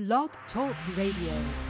Blog Talk Radio.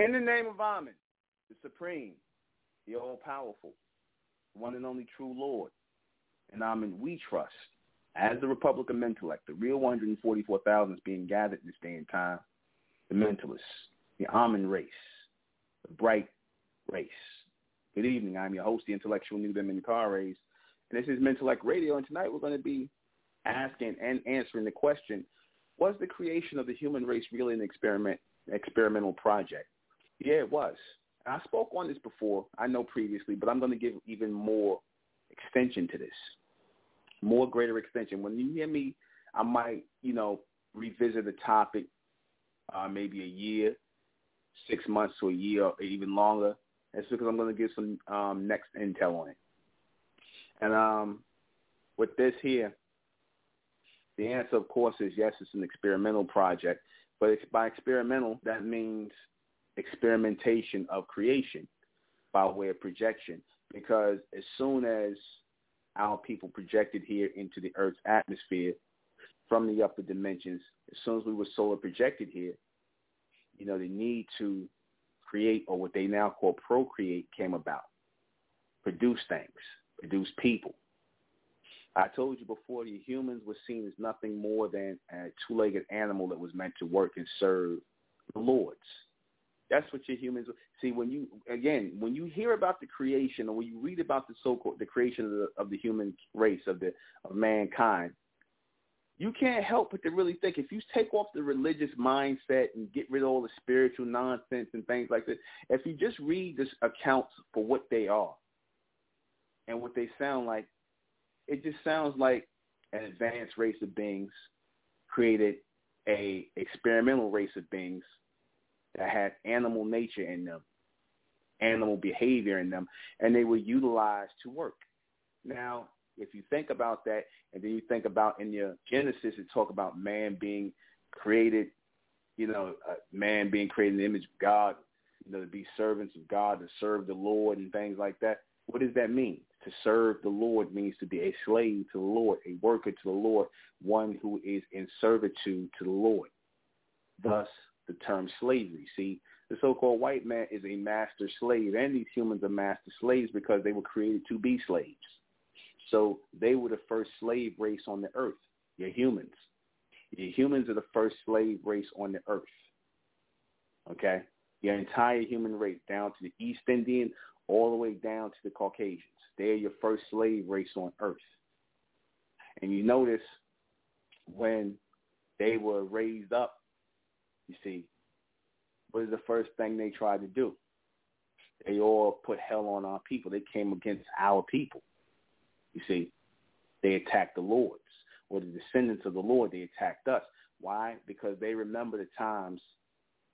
In the name of Amen, the Supreme, the All-Powerful, one and only true Lord, and Amen we trust, as the Republic of Mentellect, the real 144,000 is being gathered this day and time, the mentalists, the Amen race, the bright race. Good evening. I'm your host, the intellectual Nuben Menkarayzz, and this is Mentellect Radio, and tonight we're going to be asking and answering the question, was the creation of the human race really an experiment, experimental project? Yeah, it was. And I spoke on this before, I know previously, but I'm going to give even more extension to this, more greater extension. When you hear me, I might, you know, revisit the topic uh, maybe a year, six months to a year, or even longer. That's because I'm going to give some um, next intel on it. And um, with this here, the answer, of course, is yes, it's an experimental project. But by experimental, that means experimentation of creation by way of projection. Because as soon as our people projected here into the Earth's atmosphere from the upper dimensions, as soon as we were solar projected here, you know, the need to create or what they now call procreate came about. Produce things, produce people. I told you before the humans were seen as nothing more than a two-legged animal that was meant to work and serve the lords. That's what your humans see when you again when you hear about the creation or when you read about the so-called the creation of the, of the human race of the of mankind, you can't help but to really think if you take off the religious mindset and get rid of all the spiritual nonsense and things like that, if you just read this accounts for what they are and what they sound like, it just sounds like an advanced race of beings created a experimental race of beings that had animal nature in them, animal behavior in them, and they were utilized to work. Now, if you think about that, and then you think about in your Genesis, it talk about man being created, you know, uh, man being created in the image of God, you know, to be servants of God, to serve the Lord and things like that. What does that mean? To serve the Lord means to be a slave to the Lord, a worker to the Lord, one who is in servitude to the Lord. Thus, the term slavery. See, the so-called white man is a master slave, and these humans are master slaves because they were created to be slaves. So they were the first slave race on the earth. You're humans. Your humans are the first slave race on the earth. Okay? Your entire human race, down to the East Indian, all the way down to the Caucasians. They're your first slave race on earth. And you notice when they were raised up you see, what is the first thing they tried to do? They all put hell on our people. They came against our people. You see, they attacked the Lords or the descendants of the Lord. They attacked us. Why? Because they remember the times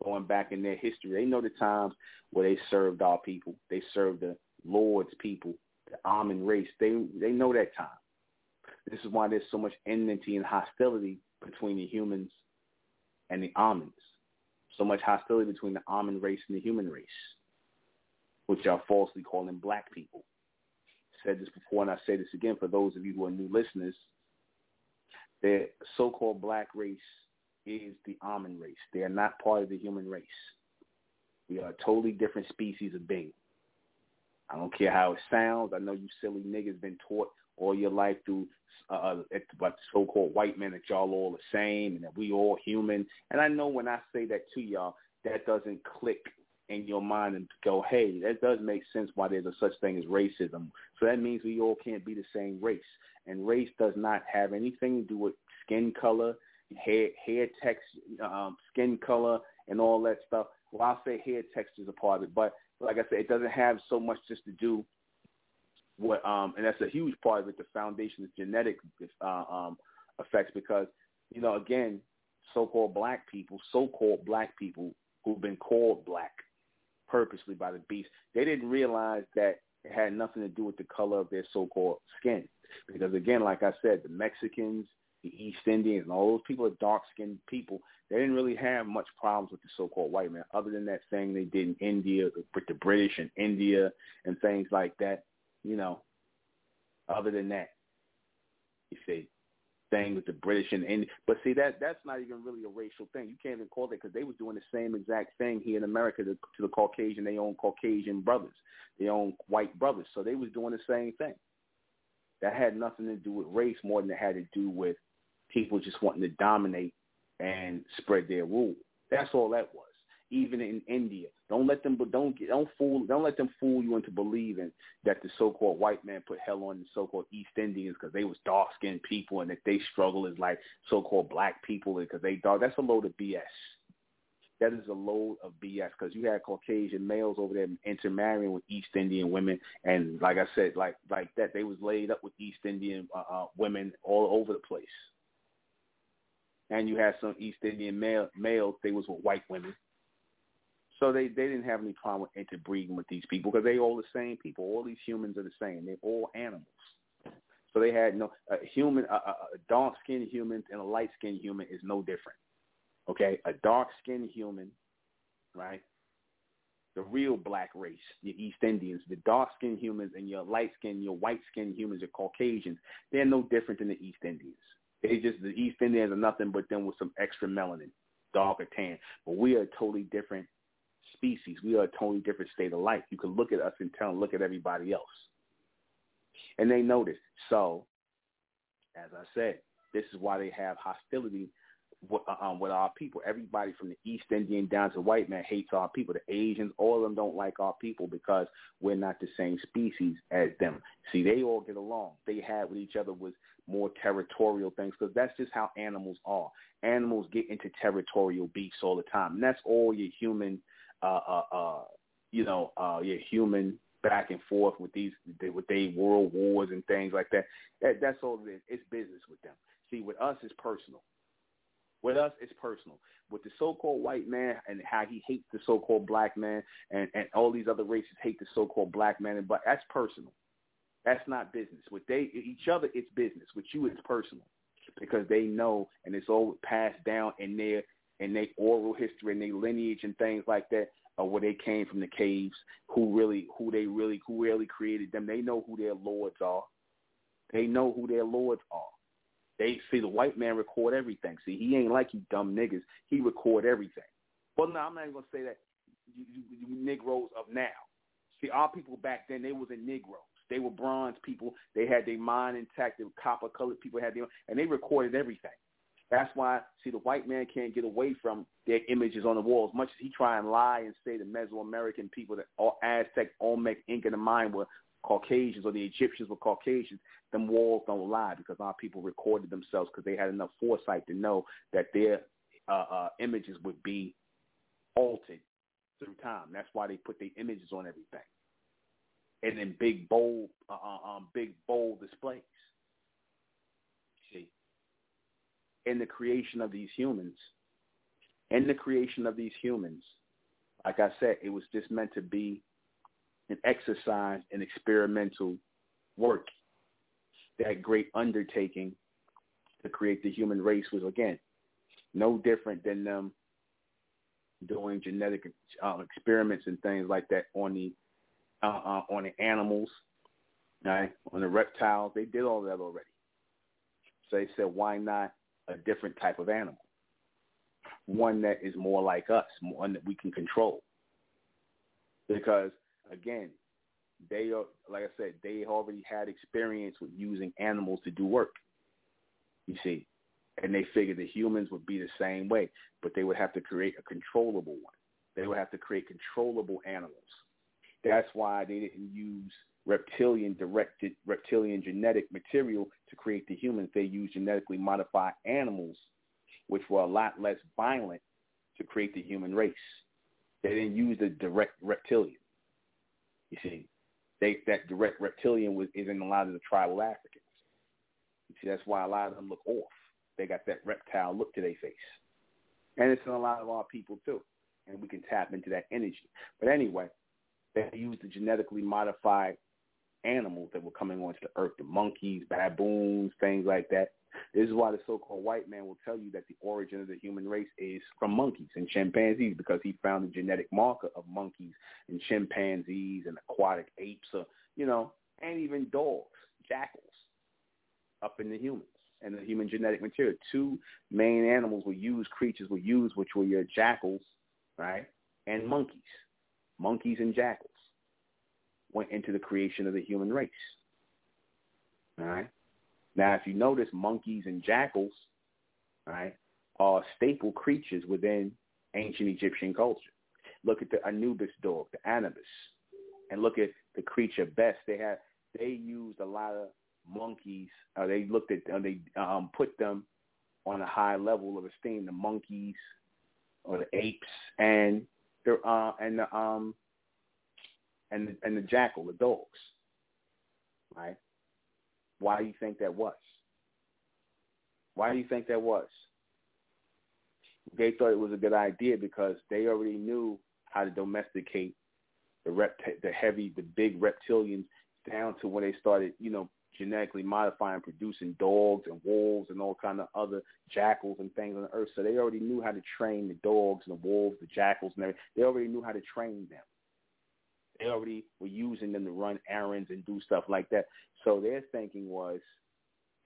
going back in their history. They know the times where they served our people. They served the Lord's people, the Amen race. They they know that time. This is why there's so much enmity and hostility between the humans and the Amens. So much hostility between the Amen race and the human race, which are falsely calling black people. I said this before and I say this again for those of you who are new listeners. The so-called black race is the Amen race. They are not part of the human race. We are a totally different species of being. I don't care how it sounds. I know you silly niggas been taught all your life through uh, but so-called white men that y'all all the same and that we all human. And I know when I say that to y'all, that doesn't click in your mind and go, hey, that does make sense why there's a such thing as racism. So that means we all can't be the same race. And race does not have anything to do with skin color, hair, hair texture, um, skin color, and all that stuff. Well, I'll say hair texture is a part of it, but like I said, it doesn't have so much just to do what um and that's a huge part of it the foundation is genetic uh, um effects because you know again so-called black people so-called black people who've been called black purposely by the beast they didn't realize that it had nothing to do with the color of their so-called skin. Because again like i said the mexicans the east indians and all those people are dark-skinned people they didn't really have much problems with the so-called white man other than that thing they did in india with the british and india and things like that you know, other than that, you see, thing with the British and, and but see that that's not even really a racial thing. You can't even call it because they was doing the same exact thing here in America to, to the Caucasian. They own Caucasian brothers, they own white brothers, so they was doing the same thing. That had nothing to do with race more than it had to do with people just wanting to dominate and spread their rule. That's all that was even in India. Don't let them don't don't fool don't let them fool you into believing that the so-called white man put hell on the so-called East Indians because they was dark-skinned people and that they struggle as like so-called black people because they dark. That's a load of BS. That is a load of BS because you had Caucasian males over there intermarrying with East Indian women, and like I said, like like that, they was laid up with East Indian uh, uh, women all over the place. And you had some East Indian male males; they was with white women so they, they didn't have any problem with interbreeding with these people because they all the same people. All these humans are the same. They're all animals. So they had no a human, a, a dark skinned human and a light skinned human is no different. Okay, a dark skinned human, right? The real black race, the East Indians, the dark skinned humans and your light skinned, your white skinned humans, your Caucasians, they're no different than the East Indians. They just the East Indians are nothing but them with some extra melanin, dark or tan. But we are totally different species. We are a totally different state of life. You can look at us and tell and look at everybody else. And they notice. So, as I said, this is why they have hostility with, uh, um, with our people. Everybody from the East Indian down to white man hates our people. The Asians, all of them don't like our people because we're not the same species as them. See, they all get along. They had with each other was more territorial things because that's just how animals are. Animals get into territorial beefs all the time. And that's all your human – uh, uh, uh, you know, uh, yeah, human back and forth with these with they world wars and things like that. that that's all it is. It's business with them. See, with us, it's personal. With us, it's personal. With the so-called white man and how he hates the so-called black man, and and all these other races hate the so-called black man, but that's personal. That's not business. With they each other, it's business. With you, it's personal because they know, and it's all passed down in their and their oral history and their lineage and things like that of where they came from the caves, who really, who they really, who really created them. They know who their lords are. They know who their lords are. They see the white man record everything. See, he ain't like you dumb niggas. He record everything. Well, no, I'm not even gonna say that. You, you, you Negroes of now. See, our people back then, they was a Negroes. They were bronze people. They had their mind intact. They were copper colored people had their, and they recorded everything. That's why, see, the white man can't get away from their images on the walls. Much as he try and lie and say the Mesoamerican people, that all Aztec, Olmec, Inca, and Mayan were Caucasians or the Egyptians were Caucasians, them walls don't lie because our people recorded themselves because they had enough foresight to know that their uh, uh, images would be altered through time. That's why they put their images on everything, and in big bold, uh, uh um, big bold displays in the creation of these humans, in the creation of these humans, like I said, it was just meant to be an exercise an experimental work. That great undertaking to create the human race was, again, no different than them doing genetic uh, experiments and things like that on the uh, uh, on the animals, right? On the reptiles, they did all that already. So they said, why not a different type of animal, one that is more like us, one that we can control. Because again, they are like I said, they already had experience with using animals to do work. You see, and they figured the humans would be the same way, but they would have to create a controllable one. They would have to create controllable animals. That's why they didn't use reptilian directed reptilian genetic material to create the humans. They used genetically modified animals, which were a lot less violent to create the human race. They didn't use the direct reptilian. You see, they, that direct reptilian was is in a lot of the tribal Africans. You see, that's why a lot of them look off. They got that reptile look to their face, and it's in a lot of our people too. And we can tap into that energy. But anyway, they use the genetically modified animals that were coming onto the earth, the monkeys, baboons, things like that. This is why the so-called white man will tell you that the origin of the human race is from monkeys and chimpanzees because he found the genetic marker of monkeys and chimpanzees and aquatic apes, or, you know, and even dogs, jackals, up in the humans. and the human genetic material. Two main animals were used, creatures were used, which were your jackals, right, and monkeys. Monkeys and jackals went into the creation of the human race. All right. Now, if you notice, monkeys and jackals, right, are staple creatures within ancient Egyptian culture. Look at the Anubis dog, the Anubis, and look at the creature best. They had they used a lot of monkeys. Uh, they looked at uh, they um, put them on a high level of esteem. The monkeys or the apes and the uh, and the um and and the jackal, the dogs. Right? Why do you think that was? Why do you think that was? They thought it was a good idea because they already knew how to domesticate the rept- the heavy, the big reptilians down to when they started, you know, genetically modifying, producing dogs and wolves and all kind of other jackals and things on the earth. So they already knew how to train the dogs and the wolves, the jackals and everything. They already knew how to train them. They already were using them to run errands and do stuff like that. So their thinking was,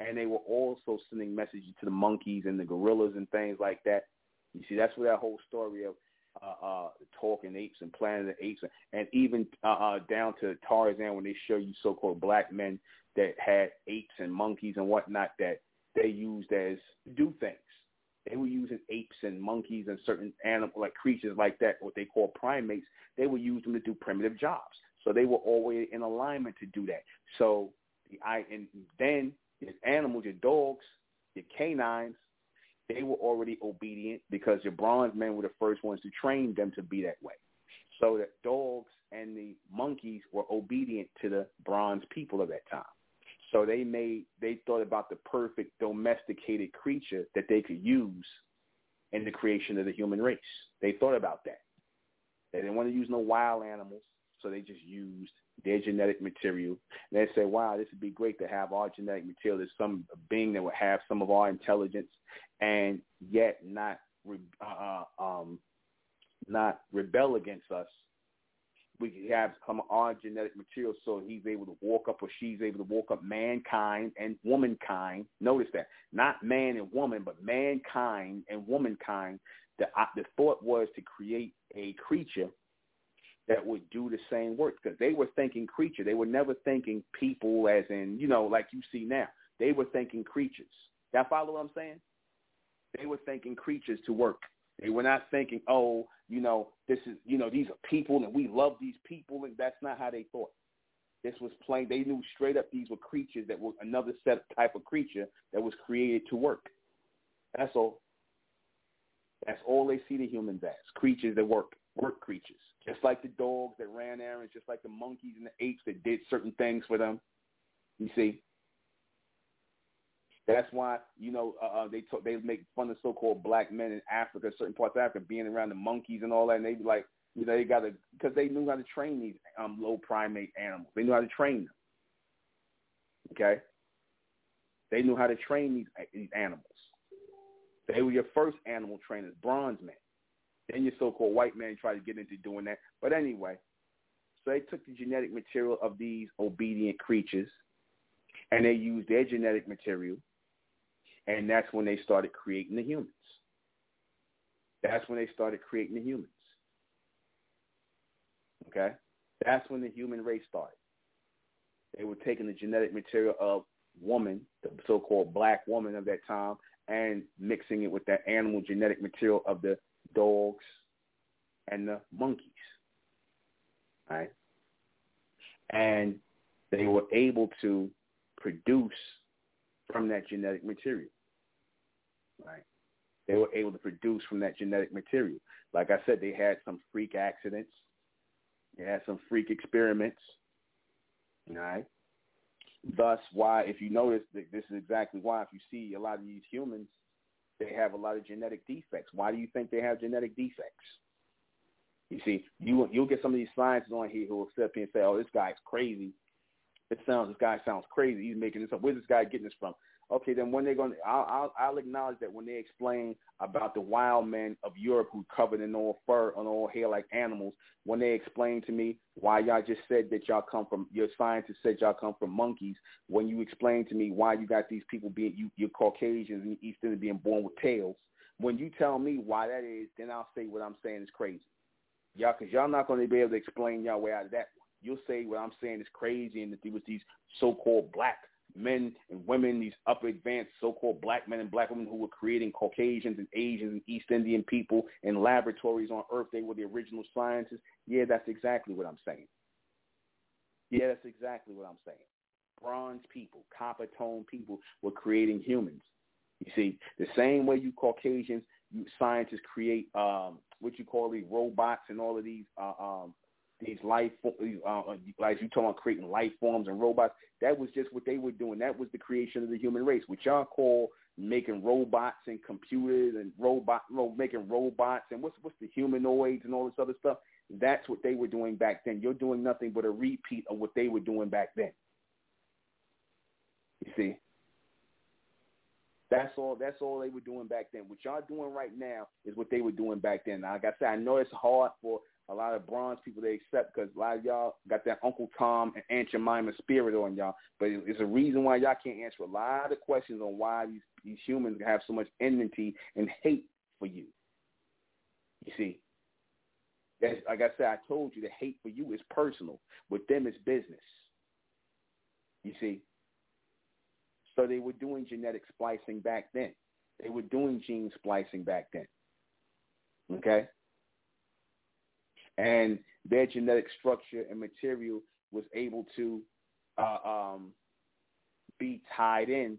and they were also sending messages to the monkeys and the gorillas and things like that. You see, that's where that whole story of uh, uh, talking apes and Planet the Apes, and even uh, uh, down to Tarzan when they show you so-called black men that had apes and monkeys and whatnot that they used as do things. They were using apes and monkeys and certain animal like creatures like that, what they call primates. They would use them to do primitive jobs. So they were always in alignment to do that. So I and then your animals, your dogs, your canines, they were already obedient because your bronze men were the first ones to train them to be that way. So that dogs and the monkeys were obedient to the bronze people of that time. So they made they thought about the perfect domesticated creature that they could use in the creation of the human race. They thought about that. They didn't want to use no wild animals, so they just used their genetic material. And they said, wow, this would be great to have our genetic material. There's some being that would have some of our intelligence and yet not uh, um, not rebel against us we have some our genetic material so he's able to walk up or she's able to walk up mankind and womankind. Notice that. Not man and woman, but mankind and womankind. The, uh, the thought was to create a creature that would do the same work because they were thinking creature. They were never thinking people as in, you know, like you see now. They were thinking creatures. Y'all follow what I'm saying? They were thinking creatures to work. They were not thinking, oh, you know, this is, you know, these are people and we love these people, and that's not how they thought. This was plain. They knew straight up these were creatures that were another set type of creature that was created to work. That's all. That's all they see the humans as creatures that work, work creatures. Just like the dogs that ran errands, just like the monkeys and the apes that did certain things for them. You see, that's why you know uh, uh, they talk, they make fun of so-called black men in Africa, certain parts of Africa, being around the monkeys and all that. And they be like, you know, they got to because they knew how to train these um, low primate animals. They knew how to train them. Okay, they knew how to train these these animals. They were your first animal trainers, bronze men. Then your so-called white man tried to get into doing that. But anyway, so they took the genetic material of these obedient creatures, and they used their genetic material and that's when they started creating the humans. That's when they started creating the humans. Okay? That's when the human race started. They were taking the genetic material of woman, the so-called black woman of that time, and mixing it with that animal genetic material of the dogs and the monkeys. Right? And they were able to produce from that genetic material. Right? They were able to produce from that genetic material. Like I said, they had some freak accidents. They had some freak experiments. Right? Thus, why, if you notice, this is exactly why, if you see a lot of these humans, they have a lot of genetic defects. Why do you think they have genetic defects? You see, you you'll get some of these scientists on here who will up here and say, "Oh, this guy's crazy. It sounds this guy sounds crazy. He's making this up. Where's this guy getting this from? Okay, then when they're to I'll, I'll acknowledge that when they explain about the wild men of Europe who covered in all fur and all hair like animals, when they explain to me why y'all just said that y'all come from your scientists said y'all come from monkeys, when you explain to me why you got these people being you you're Caucasians and East being born with tails, when you tell me why that is, then I'll say what I'm saying is crazy. Y'all, because y'all not going to be able to explain y'all way out of that one. You'll say what I'm saying is crazy and that there was these so-called black men and women, these upper advanced so-called black men and black women who were creating Caucasians and Asians and East Indian people in laboratories on Earth. They were the original scientists. Yeah, that's exactly what I'm saying. Yeah, that's exactly what I'm saying. Bronze people, copper tone people were creating humans. You see, the same way you Caucasians, you scientists create um, what you call these robots and all of these uh, um, these life, uh, uh, like you talking about creating life forms and robots. That was just what they were doing. That was the creation of the human race, which y'all call making robots and computers and robot, making robots and what's what's the humanoids and all this other stuff. That's what they were doing back then. You're doing nothing but a repeat of what they were doing back then. You see, that's all. That's all they were doing back then. What y'all doing right now is what they were doing back then. Now, like I said, I know it's hard for a lot of bronze people they accept because a lot of y'all got that Uncle Tom and Aunt Jemima spirit on y'all. But it's a reason why y'all can't answer a lot of questions on why these these humans have so much enmity and hate for you. You see, that's, like I said, I told you the hate for you is personal. With them, it's business. You see, so they were doing genetic splicing back then. They were doing gene splicing back then. Okay and their genetic structure and material was able to uh, um, be tied in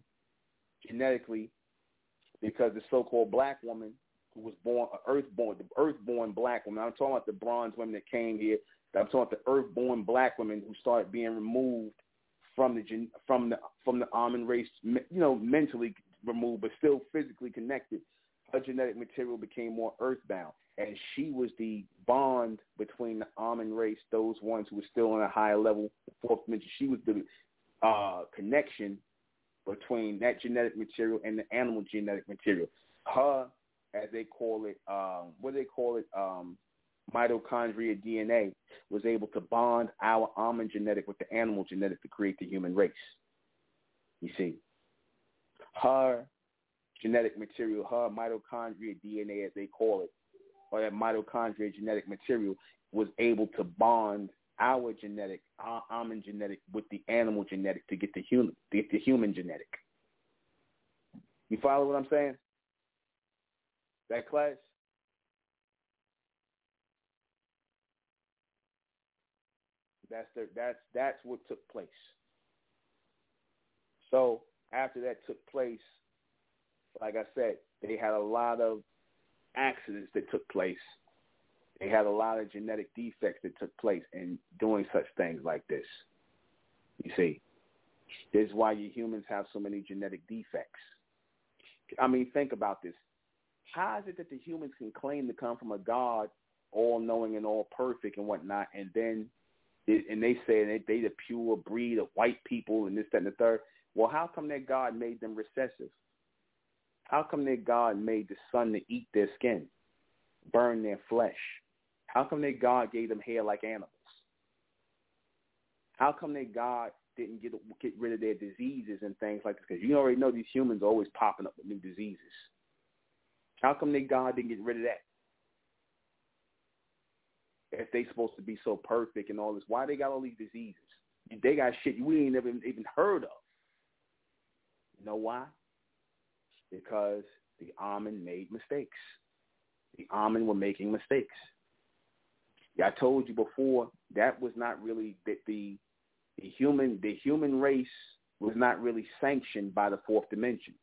genetically because the so-called black woman who was born, earthborn, the earthborn black woman. I'm talking about the bronze women that came here. I'm talking about the earthborn black women who started being removed from the from the from the Amun race, you know, mentally removed, but still physically connected. Her genetic material became more earthbound and she was the bond between the Amun race, those ones who were still on a higher level, fourth dimension. She was the uh, connection between that genetic material and the animal genetic material. Her, as they call it, um, what do they call it, um, mitochondria DNA, was able to bond our Amun genetic with the animal genetic to create the human race. You see, her genetic material, her mitochondria DNA, as they call it, or that mitochondria genetic material was able to bond our genetic, our Amun genetic with the animal genetic to get the human, get the human genetic. You follow what I'm saying? That class? That's the, that's that's what took place. So after that took place, like I said, they had a lot of accidents that took place. They had a lot of genetic defects that took place in doing such things like this. You see, this is why you humans have so many genetic defects. I mean, think about this. How is it that the humans can claim to come from a God, all knowing and all perfect and whatnot, and then and they say they they the pure breed of white people and this, that, and the third. Well, how come that God made them recessive? How come that God made the sun to eat their skin, burn their flesh? How come that God gave them hair like animals? How come that God didn't get get rid of their diseases and things like this? Because you already know these humans are always popping up with new diseases. How come that God didn't get rid of that? If they supposed to be so perfect and all this, why they got all these diseases? They got shit we ain't never even heard of. You know why? Because the Amun made mistakes. The Amun were making mistakes. Yeah, I told you before that was not really that the the human the human race was not really sanctioned by the fourth dimension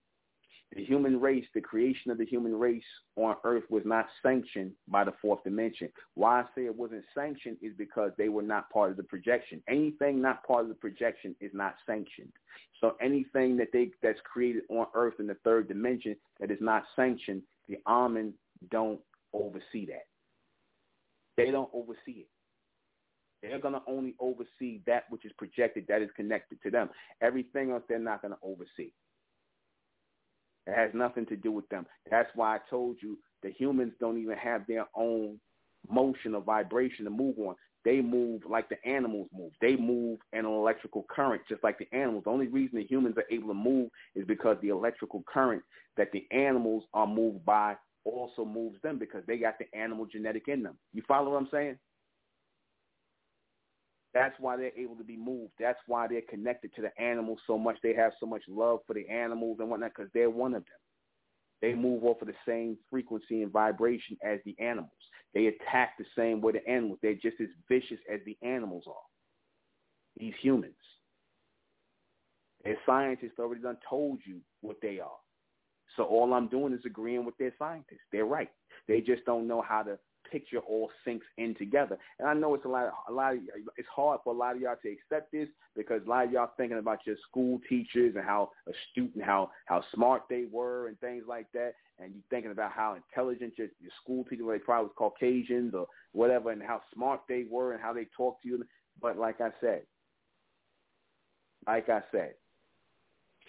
the human race, the creation of the human race on earth was not sanctioned by the fourth dimension. Why I say it wasn't sanctioned is because they were not part of the projection. Anything not part of the projection is not sanctioned. So anything that they that's created on earth in the third dimension that is not sanctioned, the Amen don't oversee that. They don't oversee it. They're going to only oversee that which is projected, that is connected to them. Everything else they're not going to oversee. It has nothing to do with them. That's why I told you the humans don't even have their own motion or vibration to move on. They move like the animals move. They move in an electrical current just like the animals. The only reason the humans are able to move is because the electrical current that the animals are moved by also moves them because they got the animal genetic in them. You follow what I'm saying? That's why they're able to be moved. That's why they're connected to the animals so much. They have so much love for the animals and whatnot because they're one of them. They move off of the same frequency and vibration as the animals. They attack the same way the animals. They're just as vicious as the animals are. These humans. Their scientists already done told you what they are. So all I'm doing is agreeing with their scientists. They're right. They just don't know how to picture all sinks in together. And I know it's a lot, a lot. Of, it's hard for a lot of y'all to accept this because a lot of y'all thinking about your school teachers and how astute and how how smart they were and things like that. And you thinking about how intelligent your, your school teachers, they probably was Caucasians or whatever, and how smart they were and how they talked to you. But like I said, like I said,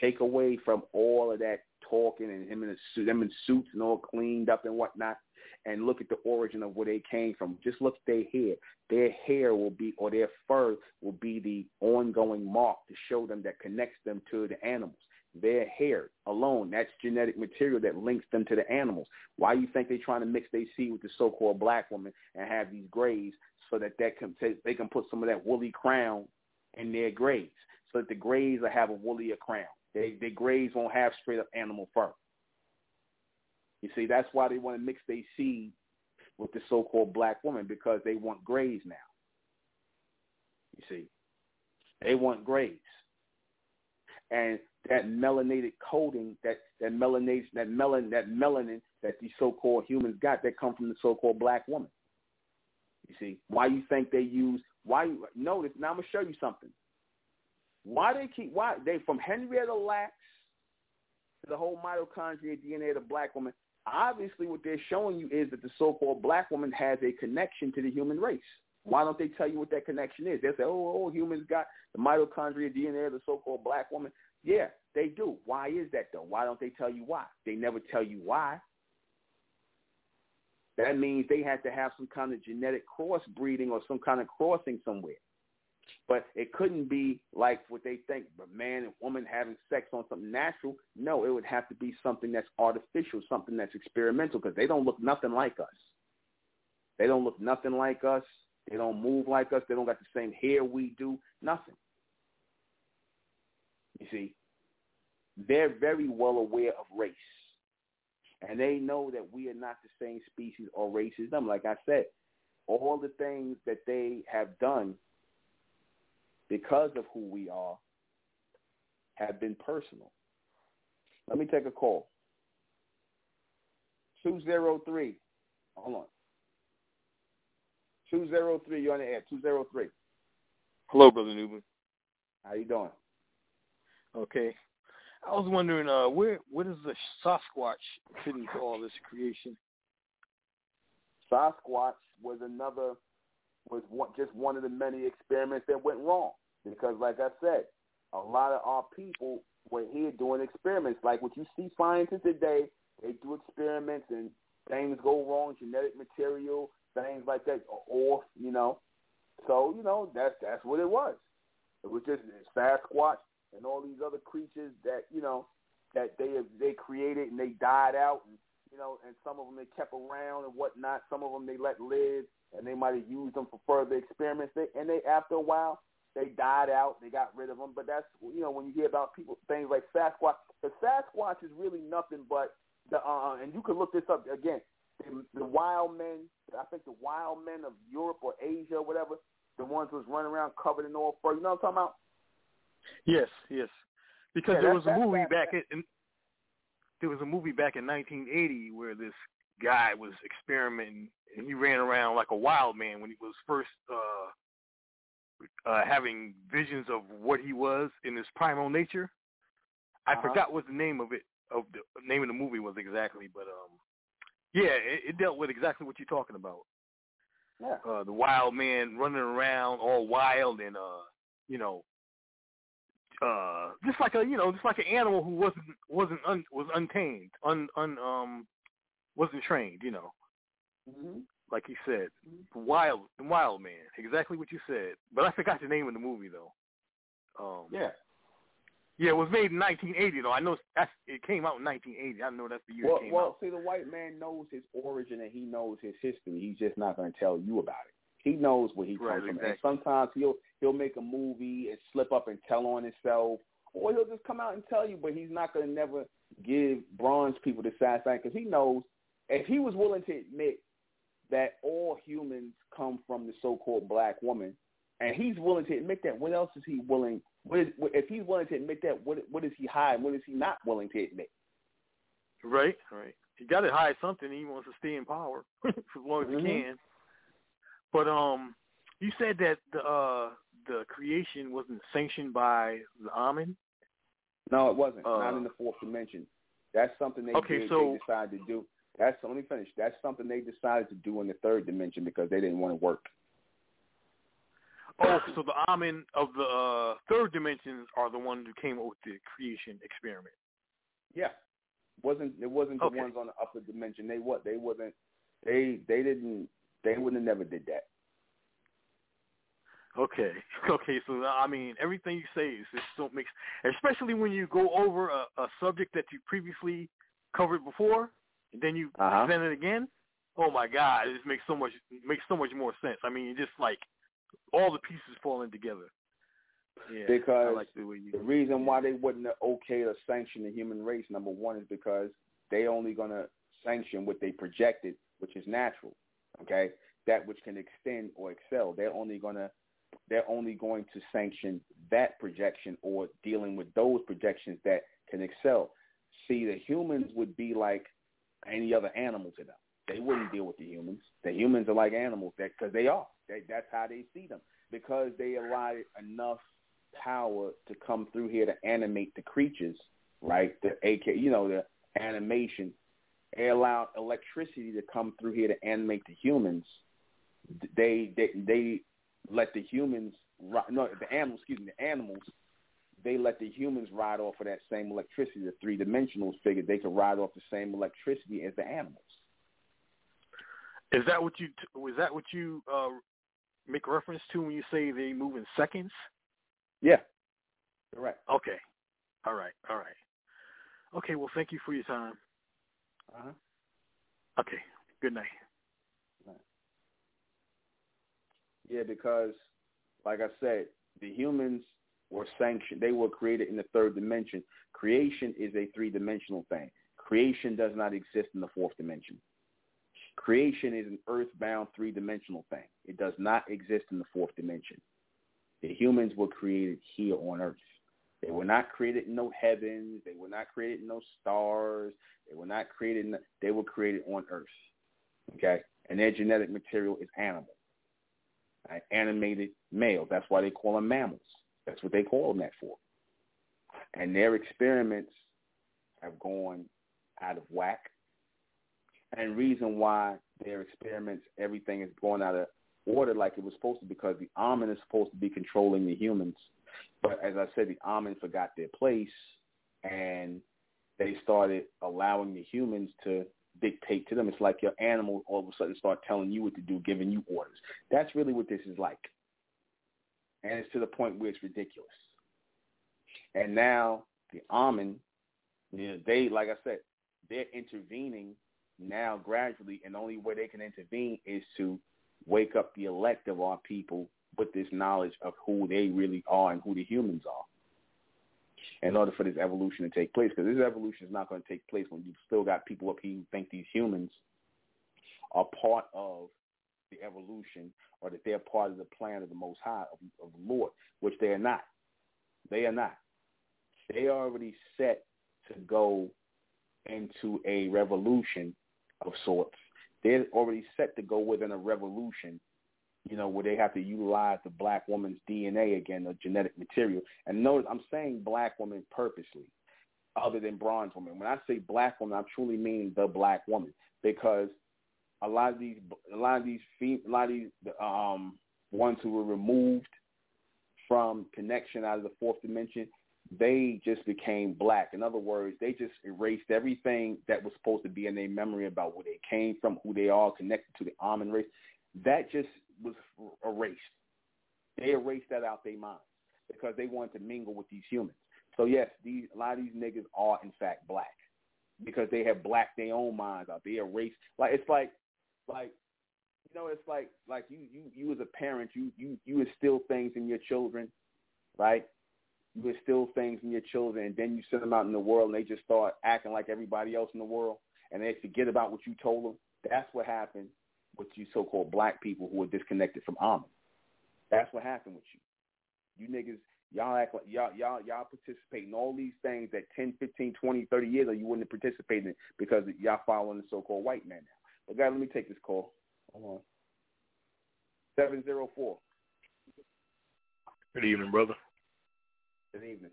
take away from all of that talking and him in a suit, them in suits and all cleaned up and whatnot and look at the origin of where they came from. Just look at their hair. Their hair will be, or their fur will be the ongoing mark to show them that connects them to the animals. Their hair alone, that's genetic material that links them to the animals. Why you think they're trying to mix their seed with the so-called black woman and have these grays so that, that can, they can put some of that woolly crown in their grays so that the grays will have a woollier crown. They, their grays won't have straight up animal fur. You see, that's why they want to mix their seed with the so-called black woman because they want grays now. You see, they want grays, and that melanated coating, that that melanin, that melanin, that melanin that these so-called humans got, that come from the so-called black woman. You see, why you think they use? Why you notice? Now I'm gonna show you something. Why they keep? Why they from Henrietta Lacks to the whole mitochondria DNA of the black woman? obviously what they're showing you is that the so-called black woman has a connection to the human race. Why don't they tell you what that connection is? They say, oh, oh, oh humans got the mitochondria DNA of the so-called black woman. Yeah, they do. Why is that though? Why don't they tell you why? They never tell you why. That means they had to have some kind of genetic crossbreeding or some kind of crossing somewhere. But it couldn't be like what they think, but man and woman having sex on something natural. No, it would have to be something that's artificial, something that's experimental, because they don't look nothing like us. They don't look nothing like us. They don't move like us. They don't got the same hair we do. Nothing. You see, they're very well aware of race. And they know that we are not the same species or race as them. Like I said, all the things that they have done because of who we are have been personal. Let me take a call. 203. Hold on. 203, you're on the air. 203. Hello, Brother Nuben. How you doing? Okay. I was wondering, uh, where where does the Sasquatch fit into all this creation? Sasquatch was another was one, just one of the many experiments that went wrong. Because, like I said, a lot of our people were here doing experiments. Like what you see scientists today, they do experiments and things go wrong, genetic material, things like that, or you know. So you know that's that's what it was. It was just Sasquatch and all these other creatures that you know that they they created and they died out, and you know, and some of them they kept around and whatnot. Some of them they let live, and they might have used them for further experiments. They, and they after a while they died out. They got rid of them. But that's you know when you hear about people things like Sasquatch, the Sasquatch is really nothing but the uh, and you can look this up again. The, the wild men, I think the wild men of Europe or Asia or whatever, the ones was running around covered in all fur. You know what I'm talking about? Yes, yes. Because yeah, there was a movie back in, in there was a movie back in 1980 where this guy was experimenting and he ran around like a wild man when he was first uh uh, having visions of what he was in his primal nature. I uh-huh. forgot what the name of it of the name of the movie was exactly, but um, yeah, it, it dealt with exactly what you're talking about. Yeah. Uh, the wild man running around all wild and uh, you know, uh just like a you know just like an animal who wasn't wasn't un, was untamed un un um wasn't trained you know mm-hmm. Like he said mm-hmm. wild wild man exactly what you said but I forgot the name of the movie though um yeah yeah, it was made in 1980 though. I know that's, it came out in 1980. I know that's the year well, it came well, out. Well, see, the white man knows his origin and he knows his history. He's just not going to tell you about it. He knows where he right, comes exactly. from. And sometimes he'll he'll make a movie and slip up and tell on himself, or he'll just come out and tell you. But he's not going to never give bronze people the sad thing because he knows if he was willing to admit that all humans come from the so-called black woman, and he's willing to admit that, what else is he willing? What is, if he's willing to admit that, what what is he hiding? What is he not willing to admit? Right, right. He got to hide something. He wants to stay in power for as long as mm-hmm. he can. But um, you said that the uh, the creation wasn't sanctioned by the Amen. No, it wasn't. Uh, Not in the fourth dimension. That's something they okay, did. So, they decided to do. That's let me finish. That's something they decided to do in the third dimension because they didn't want to work. Oh, so the Amen of the uh, third dimensions are the ones who came up with the creation experiment. Yeah, wasn't it wasn't the okay. ones on the upper dimension. They what they wasn't. They they didn't. They wouldn't have never did that. Okay, okay. So I mean, everything you say is just don't make, especially when you go over a, a subject that you previously covered before, and then you uh-huh. present it again. Oh my God, it just makes so much makes so much more sense. I mean, you just like all the pieces falling together. Yeah, because like the, you, the, reason why they wouldn't okay or sanction the human race, number one, is because they only going to sanction what they projected, which is natural. Okay, that which can extend or excel. They're only going to they're only going to sanction that projection or dealing with those projections that can excel. See, the humans would be like any other animal to them. They wouldn't deal with the humans. The humans are like animals that because they are. They, that's how they see them because they allotted enough power to come through here to animate the creatures, right? The AK, you know, the animation. They allowed electricity to come through here to animate the humans. They they they let the humans no the animals excuse me the animals they let the humans ride off of that same electricity. The three dimensionals figured they could ride off the same electricity as the animals. Is that what you was that what you uh, make reference to when you say they move in seconds? Yeah, correct. Okay, all right, all right. Okay, well, thank you for your time. Uh huh. Okay, good night. Yeah, because like I said, the humans were sanctioned. They were created in the third dimension. Creation is a three-dimensional thing. Creation does not exist in the fourth dimension. Creation is an earthbound three-dimensional thing. It does not exist in the fourth dimension. The humans were created here on earth. They were not created in no heavens. They were not created in no stars. They were not created. In, they were created on earth. Okay, and their genetic material is animal right? animated males. That's why they call them mammals. That's what they call that for. And their experiments have gone out of whack. And reason why their experiments, everything is going out of order like it was supposed to because the Amen is supposed to be controlling the humans. But as I said, the Amen forgot their place and they started allowing the humans to dictate to them. It's like your animal all of a sudden start telling you what to do, giving you orders. That's really what this is like. And it's to the point where it's ridiculous. And now the Amen, you know, they, like I said, they're intervening now gradually, and the only way they can intervene is to wake up the elect of our people with this knowledge of who they really are and who the humans are in order for this evolution to take place. Because this evolution is not going to take place when you've still got people up here who think these humans are part of the evolution or that they're part of the plan of the Most High, of, of the Lord, which they are not. They are not. They are already set to go into a revolution of sorts. They're already set to go within a revolution you know, where they have to utilize the black woman's DNA again, the genetic material. And notice I'm saying black woman purposely, other than bronze woman. When I say black woman, I'm truly mean the black woman because a lot of these, a lot of these, a lot of these um, ones who were removed from connection out of the fourth dimension, they just became black. In other words, they just erased everything that was supposed to be in their memory about where they came from, who they are, connected to the Amun race. That just was erased. They erased that out their minds because they wanted to mingle with these humans. So yes, these a lot of these niggas are in fact black because they have blacked their own minds out. They erase like it's like like you know it's like like you you you as a parent you you you instill things in your children, right? You instill things in your children and then you send them out in the world and they just start acting like everybody else in the world and they forget about what you told them. That's what happened with you so-called black people who are disconnected from Amun. That's what happened with you. You niggas, y'all act like y'all y'all y'all participate in all these things that 10, 15, 20, 30 years ago you wouldn't have participated in because y'all following the so-called white man now. But guys, let me take this call. Hold on. Seven zero four. Good evening, brother. Good evening.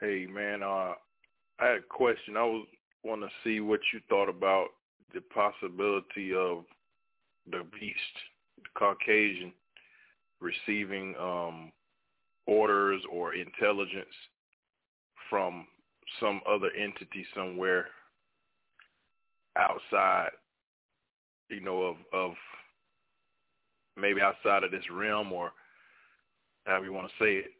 Hey man, uh, I had a question. I was want to see what you thought about the possibility of the beast, the Caucasian, receiving um, orders or intelligence from some other entity somewhere outside, you know, of of maybe outside of this realm or however you want to say it,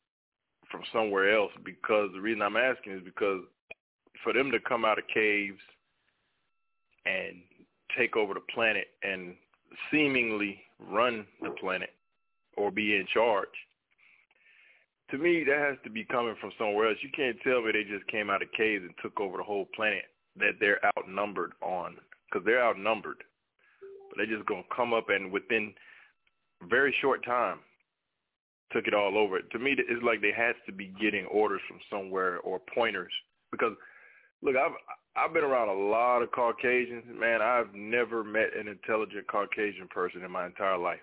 from somewhere else. Because the reason I'm asking is because for them to come out of caves and take over the planet and seemingly run the planet or be in charge. To me, that has to be coming from somewhere else. You can't tell me they just came out of caves and took over the whole planet that they're outnumbered on because they're outnumbered. But they're just going to come up and within very short time took it all over. To me, it's like they had to be getting orders from somewhere or pointers because look, I've I've been around a lot of Caucasians. Man, I've never met an intelligent Caucasian person in my entire life.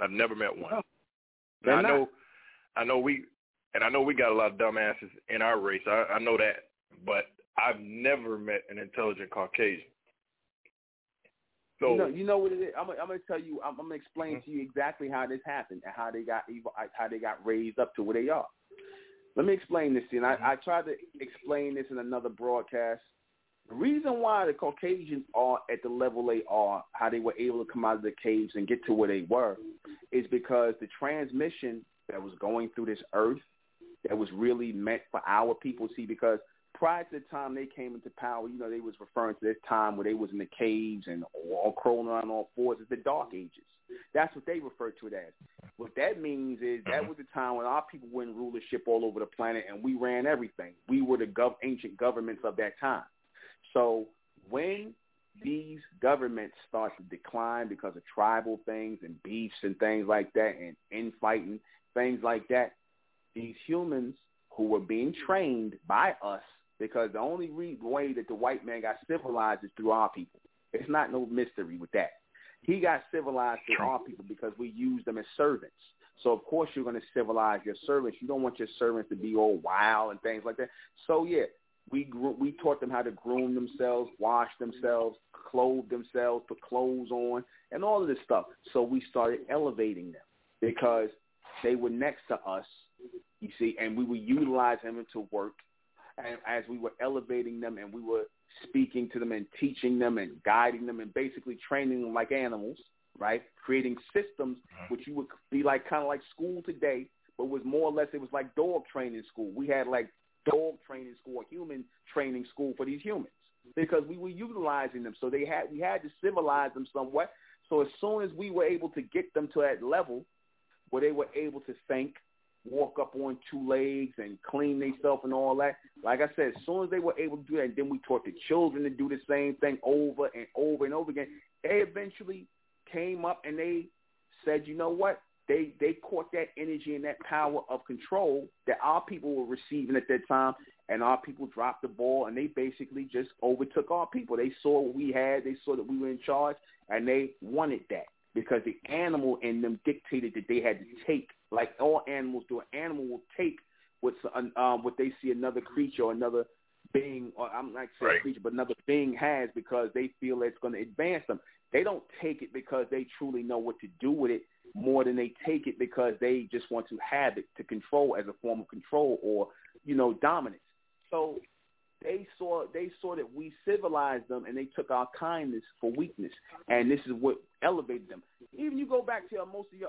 I've never met one. Oh, I know, I know we, and I know we got a lot of dumbasses in our race. I, I know that, but I've never met an intelligent Caucasian. So you know, you know what it is. I'm, I'm going to tell you. I'm, I'm going to explain mm-hmm. to you exactly how this happened and how they got how they got raised up to where they are. Let me explain this to you. And I, I tried to explain this in another broadcast. The reason why the Caucasians are at the level they are, how they were able to come out of the caves and get to where they were, is because the transmission that was going through this earth that was really meant for our people. See, because prior to the time they came into power, you know, they was referring to this time where they was in the caves and all crawling around all fours as the Dark Ages. That's what they refer to it as. What that means is that mm-hmm. was the time when our people were in rulership all over the planet and we ran everything. We were the gov- ancient governments of that time. So when these governments start to decline because of tribal things and beefs and things like that and infighting, things like that, these humans who were being trained by us because the only re- way that the white man got civilized is through our people. It's not no mystery with that. He got civilized through our people because we use them as servants. So of course you're going to civilize your servants. You don't want your servants to be all wild and things like that. So yeah, we grew, we taught them how to groom themselves, wash themselves, clothe themselves, put clothes on, and all of this stuff. So we started elevating them because they were next to us, you see, and we were utilizing them to work. And as we were elevating them and we were speaking to them and teaching them and guiding them and basically training them like animals, right? Creating systems mm-hmm. which you would be like kind of like school today, but was more or less it was like dog training school. We had like dog training school, human training school for these humans because we were utilizing them. So they had we had to civilize them somewhat. So as soon as we were able to get them to that level where they were able to think walk up on two legs and clean themselves and all that. Like I said, as soon as they were able to do that, then we taught the children to do the same thing over and over and over again, they eventually came up and they said, you know what? They they caught that energy and that power of control that our people were receiving at that time, and our people dropped the ball and they basically just overtook our people. They saw what we had, they saw that we were in charge, and they wanted that because the animal in them dictated that they had to take, like all animals do. An animal will take what's um, what they see another creature or another being, or I'm not saying right. creature, but another being has because they feel it's going to advance them. They don't take it because they truly know what to do with it. more than they take it because they just want to have it to control as a form of control or you know dominance. So they saw they saw that we civilized them and they took our kindness for weakness, and this is what elevated them. Even you go back to uh, most of your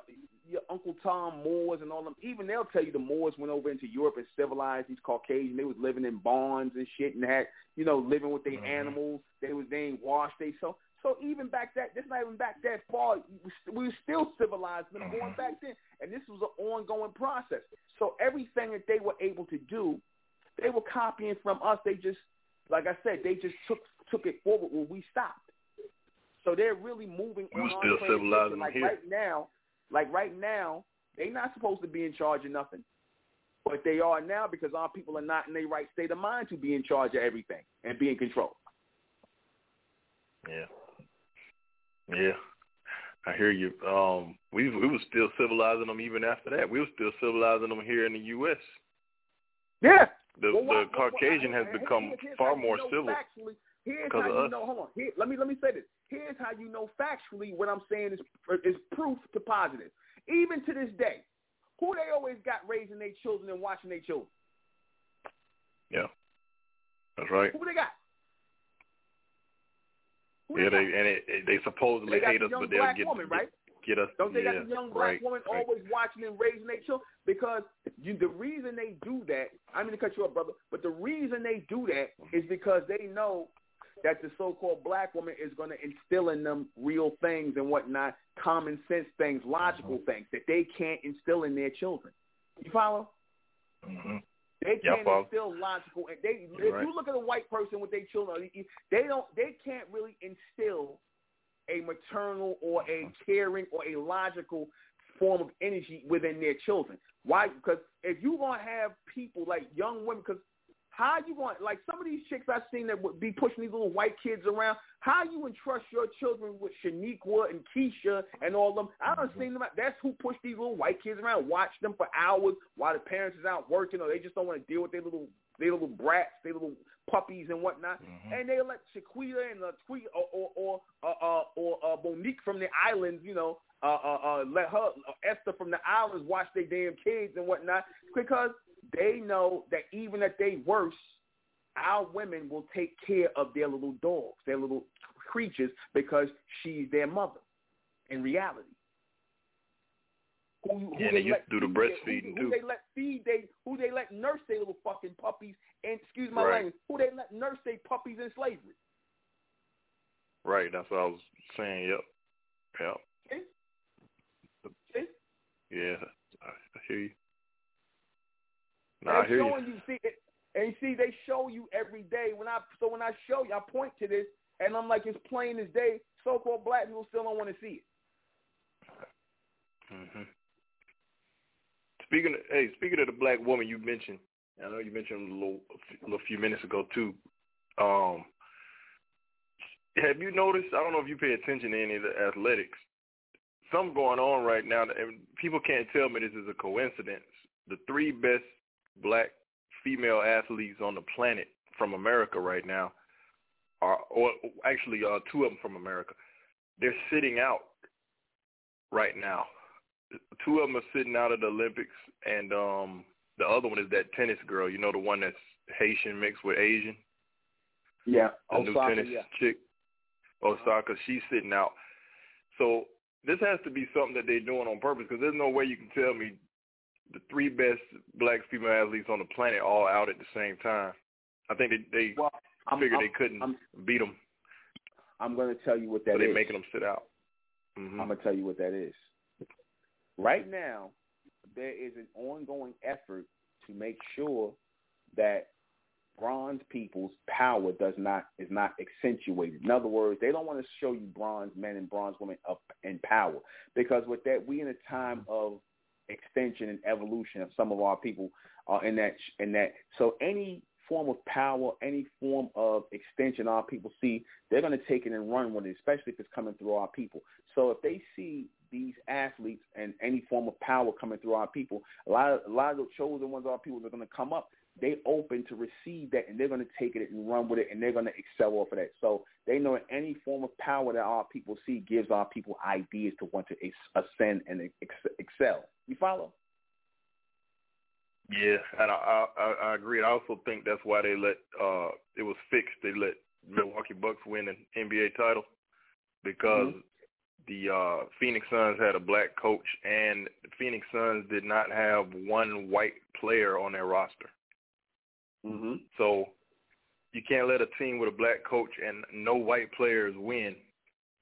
your Uncle Tom Moors and all them. Even they'll tell you the Moors went over into Europe and civilized these Caucasians. They was living in barns and shit and had you know living with their mm-hmm. animals. They was they ain't washed they so. So even back that, this not even back that far. We were still civilized them going mm-hmm. back then, and this was an ongoing process. So everything that they were able to do they were copying from us. They just, like I said, they just took took it forward when we stopped. So they're really moving on. we still civilizing like here. right now, like right now, they're not supposed to be in charge of nothing. But they are now because our people are not in their right state of mind to be in charge of everything and be in control. Yeah. Yeah. I hear you. Um, we we were still civilizing them even after that. We were still civilizing them here in the U.S. Yeah, the well, the Caucasian has become far more civil here's because how of you us. know. Hold on. Here, let me let me say this. Here's how you know factually what I'm saying is is proof to positive. Even to this day, who they always got raising their children and watching their children. Yeah, that's right. Who they got? Who yeah, they, they and it, it, they supposedly they hate us, but they'll get, woman, right? Get us. Don't they yeah, got the young right, black woman right. always watching and raising their children? Because you, the reason they do that, I mean to cut you up, brother, but the reason they do that is because they know that the so-called black woman is going to instill in them real things and whatnot, common sense things, logical mm-hmm. things that they can't instill in their children. You follow? Mm-hmm. They can't follow. instill logical. And they, if Right. you look at a white person with their children, they don't. They can't really instill a maternal or a caring or a logical form of energy within their children. Why? Because if you gonna have people like young women, because how you want like some of these chicks I've seen that would be pushing these little white kids around. How you entrust your children with Shaniqua and Keisha and all them? I don't mm-hmm. seen them. That's who push these little white kids around. Watch them for hours while the parents is out working, or they just don't want to deal with their little their little brats, their little puppies and whatnot. Mhm. And they let Shaquita and Tweet or or or uh, uh, or uh, Monique from the islands, you know, uh, uh, uh, let her uh, Esther from the islands watch their damn kids and whatnot because they know that even at they worst, our women will take care of their little dogs, their little creatures, because she's their mother. In reality, who, who Yeah, they used let to do the breastfeeding, who, who too. they let feed they who they let nurse their little fucking puppies and excuse my Right. language, who they let nurse their puppies in slavery. Right, that's what I was saying. Yep, yep, yeah. I, hear you. No, I hear you. showing you. see, it, and you see, they show you every day. When I so when I show you, I point to this, and I'm like, it's plain as day. So-called black people still don't want to see it. hmm Speaking, of, hey, speaking of the black woman you mentioned, I know you mentioned a little, a little few minutes ago too. Um, have you noticed? I don't know if you pay attention to any of the athletics. Something going on right now, and people can't tell me this is a coincidence. The three best black female athletes on the planet from America right now are, or actually, uh, two of them from America. They're sitting out right now. Two of them are sitting out of the Olympics, and um, the other one is that tennis girl. You know, the one that's Haitian mixed with Asian, Yeah, the new tennis chick, Osaka. She's sitting out. So this has to be something that they're doing on purpose because there's no way you can tell me the three best black female athletes on the planet all out at the same time. I think they, they Well, I'm, figured I'm, they couldn't I'm, beat them, I'm going to tell you what that so they're is. making them sit out. hmm I'm going to tell you what that is. Right now, there is an ongoing effort to make sure that bronze people's power does not is not accentuated. In other words, they don't want to show you bronze men and bronze women up in power because with that, we in a time of extension and evolution of some of our people are in that in that. So any form of power, any form of extension our people see, they're going to take it and run with it, especially if it's coming through our people. So if they see these athletes and any form of power coming through our people, a lot of a lot of the chosen ones, our people, are going to come up. they open to receive that, and they're going to take it and run with it, and they're going to excel off of that. So they know any form of power that our people see gives our people ideas to want to ascend and excel. You follow? Yeah, and I, I I agree. I also think that's why they let uh it was fixed. They let Milwaukee Bucks win an NBA title because mm-hmm. The uh Phoenix Suns had a black coach and the Phoenix Suns did not have one white player on their roster. Mm-hmm. So you can't let a team with a black coach and no white players win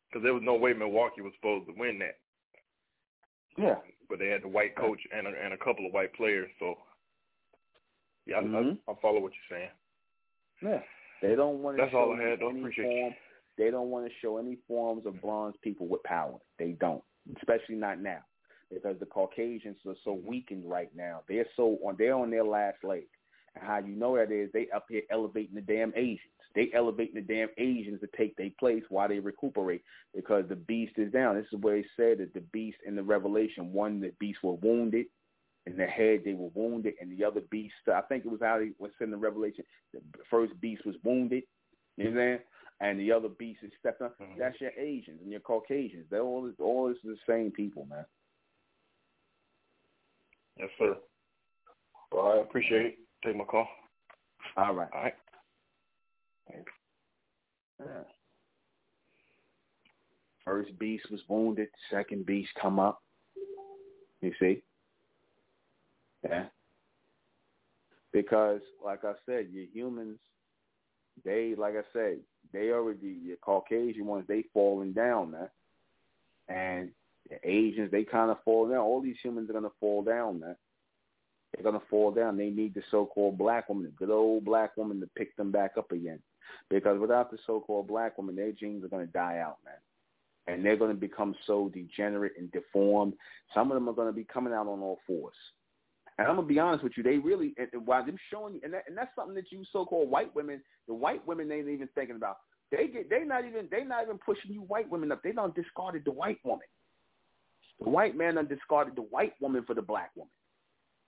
because there was no way Milwaukee was supposed to win that. Yeah. But they had the white coach and a, and a couple of white players, so yeah, mm-hmm. I, I, follow what you're saying. Yeah, they don't want to. That's show all I had. Don't appreciate form. You. They don't want to show any forms of bronze people with power. They don't, especially not now, because the Caucasians are so mm-hmm. weakened right now. They're so on. They're on their last leg. And how you know that is they up here elevating the damn Asians. They elevating the damn Asians to take their place while they recuperate because the beast is down. This is where he said that the beast in the Revelation, one the beast were wounded, in the head they were wounded, and the other beast, I think it was how he was in the Revelation, the first beast was wounded, you know what I'm saying? And the other beast is stepped up. Mm-hmm. That's your Asians and your Caucasians. They're all all this the same people, man. Yes, sir. Well, I appreciate it. Take my call. All right. All right. Thanks. Yeah. First beast was wounded. Second beast come up. You see? Yeah. Because, like I said, your humans, they, like I said, they already, the Caucasian ones, they falling down, man. And the Asians, they kind of fall down. All these humans are to fall down, man. They're to fall down. They need the so-called black woman, the good old black woman to pick them back up again. Because without the so-called black woman, their genes are to die out, man and they're going to become so degenerate and deformed. Some of them are going to be coming out on all fours. And I'm gonna be honest with you, they really and while them showing you, and, that, and that's something that you so-called white women, the white women they ain't even thinking about. They get they not even they not even pushing you white women up. They don't discarded the white woman. The white man done discarded the white woman for the black woman.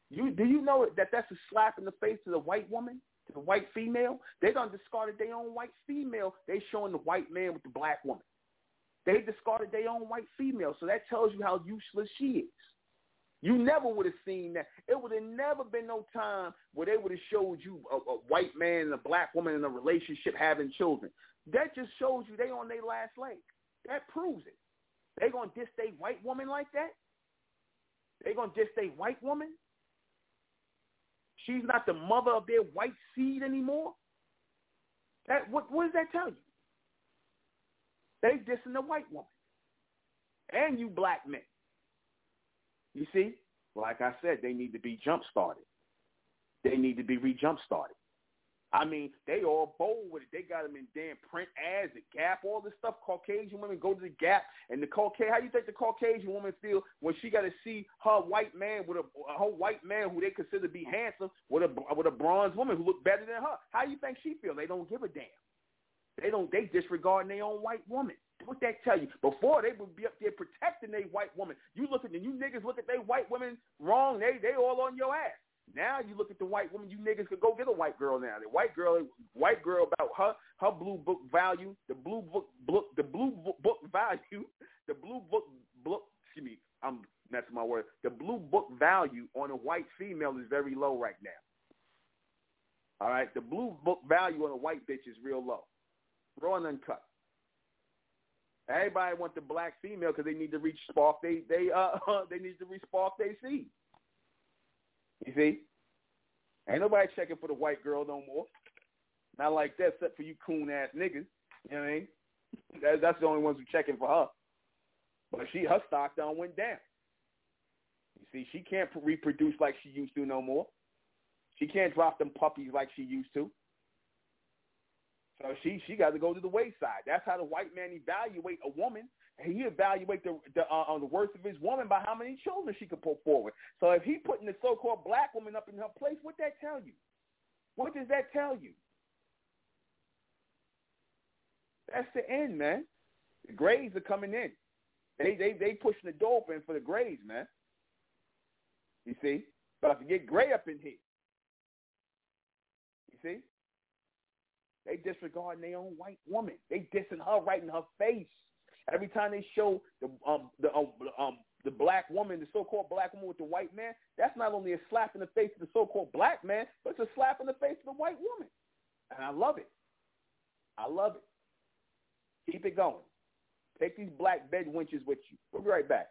You do you know that that's a slap in the face to the white woman, to the white female? They done discarded their own white female. They showing the white man with the black woman. They discarded their own white female, so that tells you how useless she is. You never would have seen that. It would have never been no time where they would have showed you a, a white man and a black woman in a relationship having children. That just shows you they on their last leg. That proves it. They gonna diss a white woman like that? They gonna diss a white woman? She's not the mother of their white seed anymore. That what what does that tell you? They dissing the white woman, and you black men. You see, like I said, they need to be jump started. They need to be re-jump started. I mean, they all bold with it. They got them in damn print ads, the Gap, all this stuff. Caucasian women go to the Gap, and the Caucasian. How you think the Caucasian woman feel when she got to see her white man with a her white man who they consider to be handsome with a with a bronze woman who look better than her? How you think she feel? They don't give a damn. They don't. They disregard their own white woman. What that tell you? Before they would be up there protecting their white woman. You look at the you niggas look at their white women wrong. They they all on your ass. Now you look at the white woman. You niggas could go get a white girl now. The white girl, white girl about her her blue book value, the blue book book, the blue book value, the blue book book. Excuse me, I'm that's my word. The blue book value on a white female is very low right now. All right, the blue book value on a white bitch is real low, raw and uncut. Everybody want the black female because they need to reach spark. They they uh they need to reach spark they see. You see, ain't nobody checking for the white girl no more. Not like that, except for you coon ass niggas. You know what I mean? That, that's the only ones who checking for her. But she her stock down went down. You see, she can't reproduce like she used to no more. She can't drop them puppies like she used to. So she she got to go to the wayside. That's how the white man evaluate a woman. He evaluate the the uh, on the worth of his woman by how many children she could put forward. So if he putting the so-called black woman up in her place, what that tell you? What does that tell you? That's the end, man. The Greys are coming in. They they they pushing the door open for the Greys, man. You see, but about to get Gray up in here. You see? They disregarding their own white woman. They dissing her right in her face. Every time they show the um the um, um the black woman, the so-called black woman with the white man, that's not only a slap in the face of the so-called black man, but it's a slap in the face of the white woman. And I love it. I love it. Keep it going. Take these black bed winches with you. We'll be right back.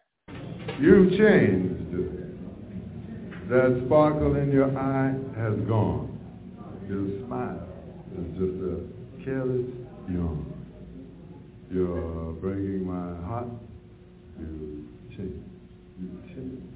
You've changed. That sparkle in your eye has gone. Your smile is just a careless yawn. You're bringing my heart to change. You change.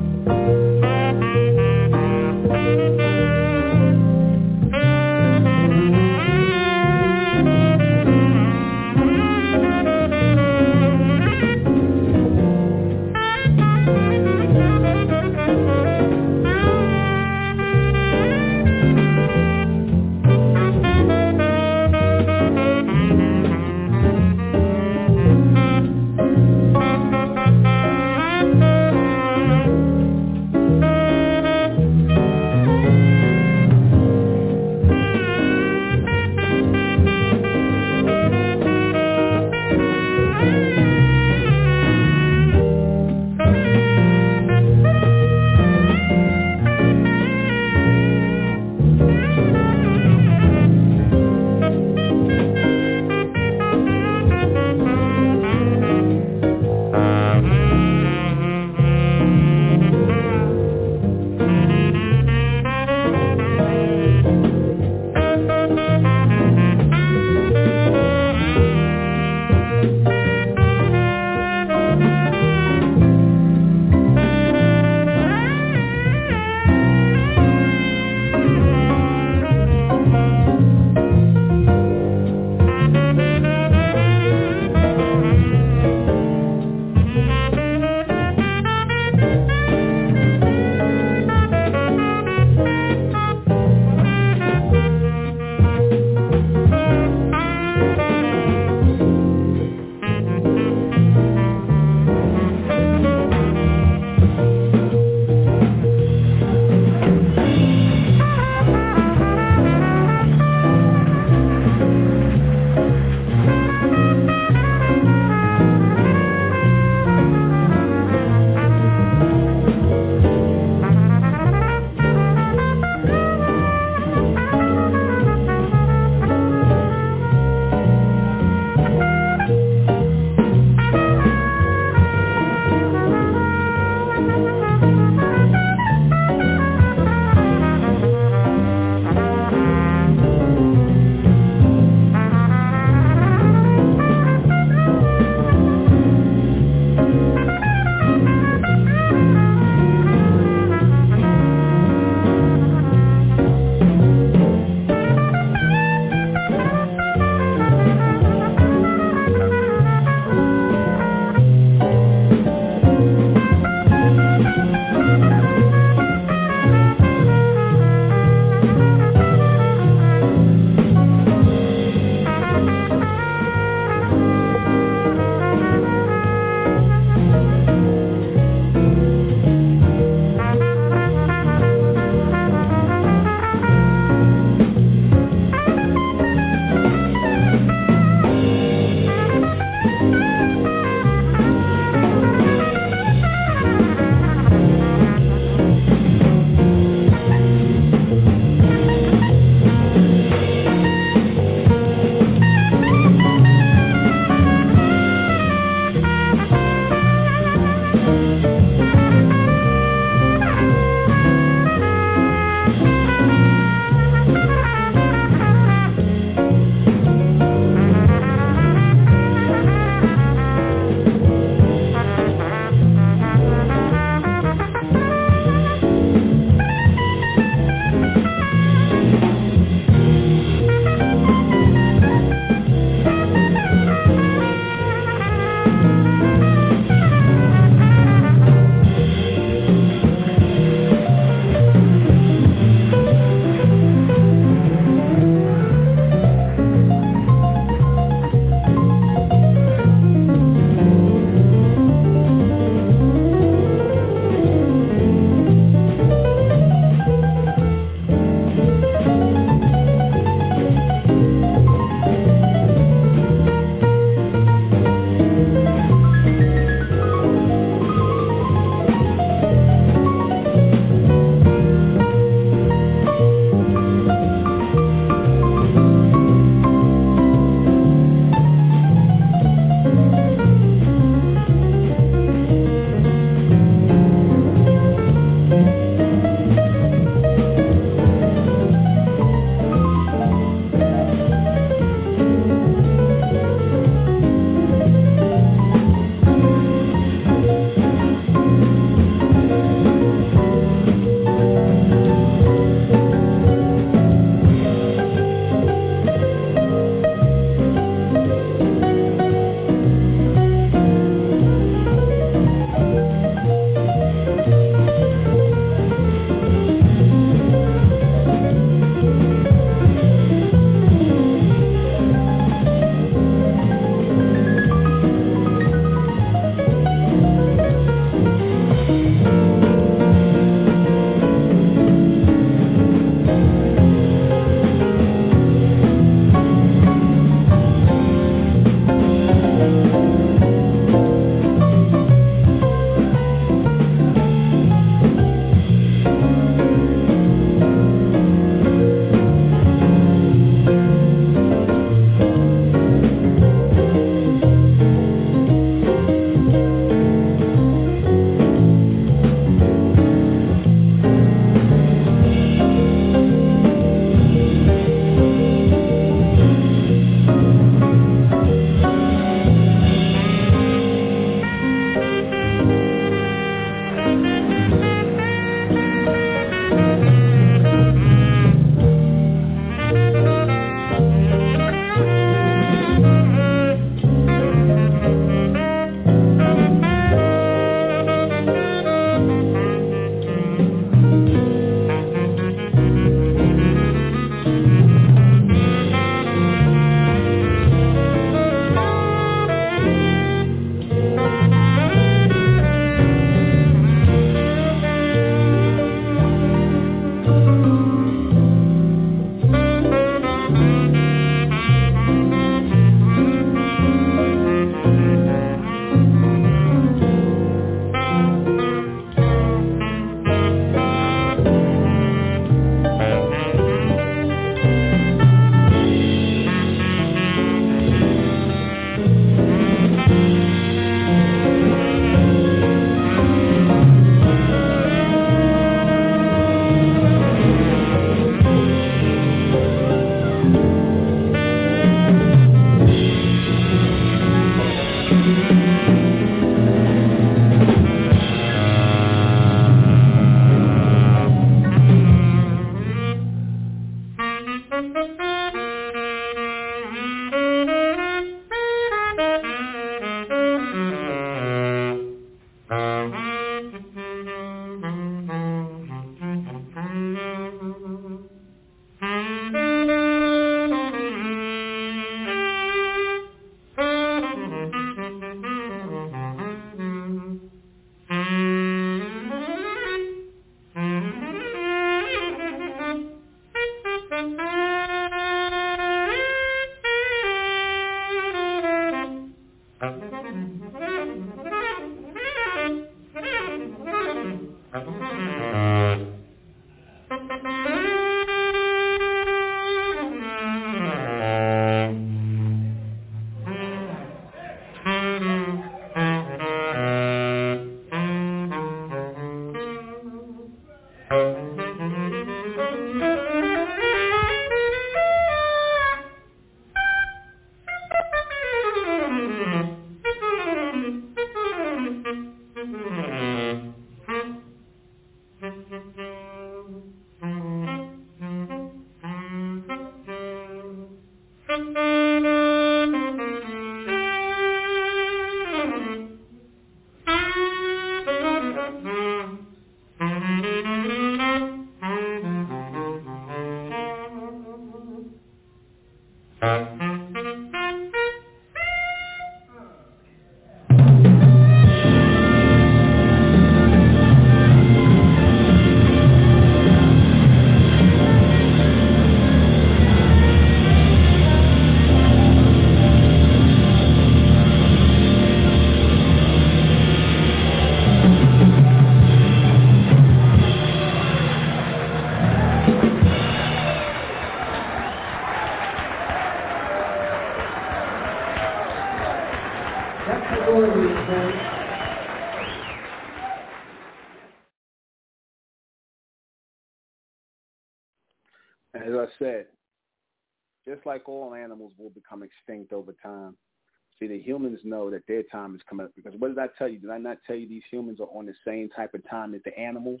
Know that their time is coming up. Because what did I tell you? Did I not tell you these humans are on the same type of time as the animals?